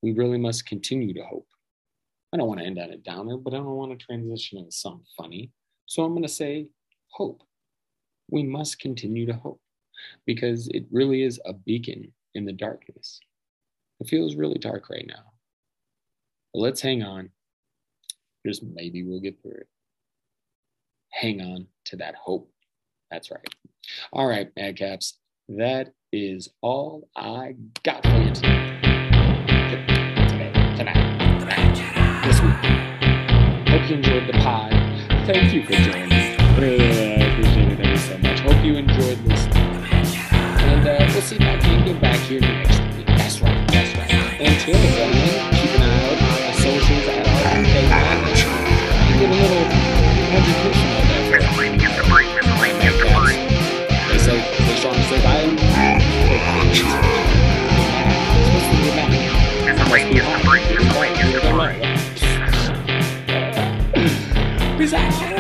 we really must continue to hope. I don't want to end on a downer, but I don't want to transition into something funny. So I'm going to say hope. We must continue to hope because it really is a beacon in the darkness. It feels really dark right now. But let's hang on. Just maybe we'll get through it. Hang on to that hope. That's right. All right, Mad Cats. That is all I got for you today. Today, tonight, tonight, this week. Hope you enjoyed the pod. Thank you for joining. I appreciate it ever so much. Hope you enjoyed listening. And uh, we'll see about getting back here next week. That's right. That's right. Until then, strong say, I am. Supposed to be a man. Must be hot. Peace out.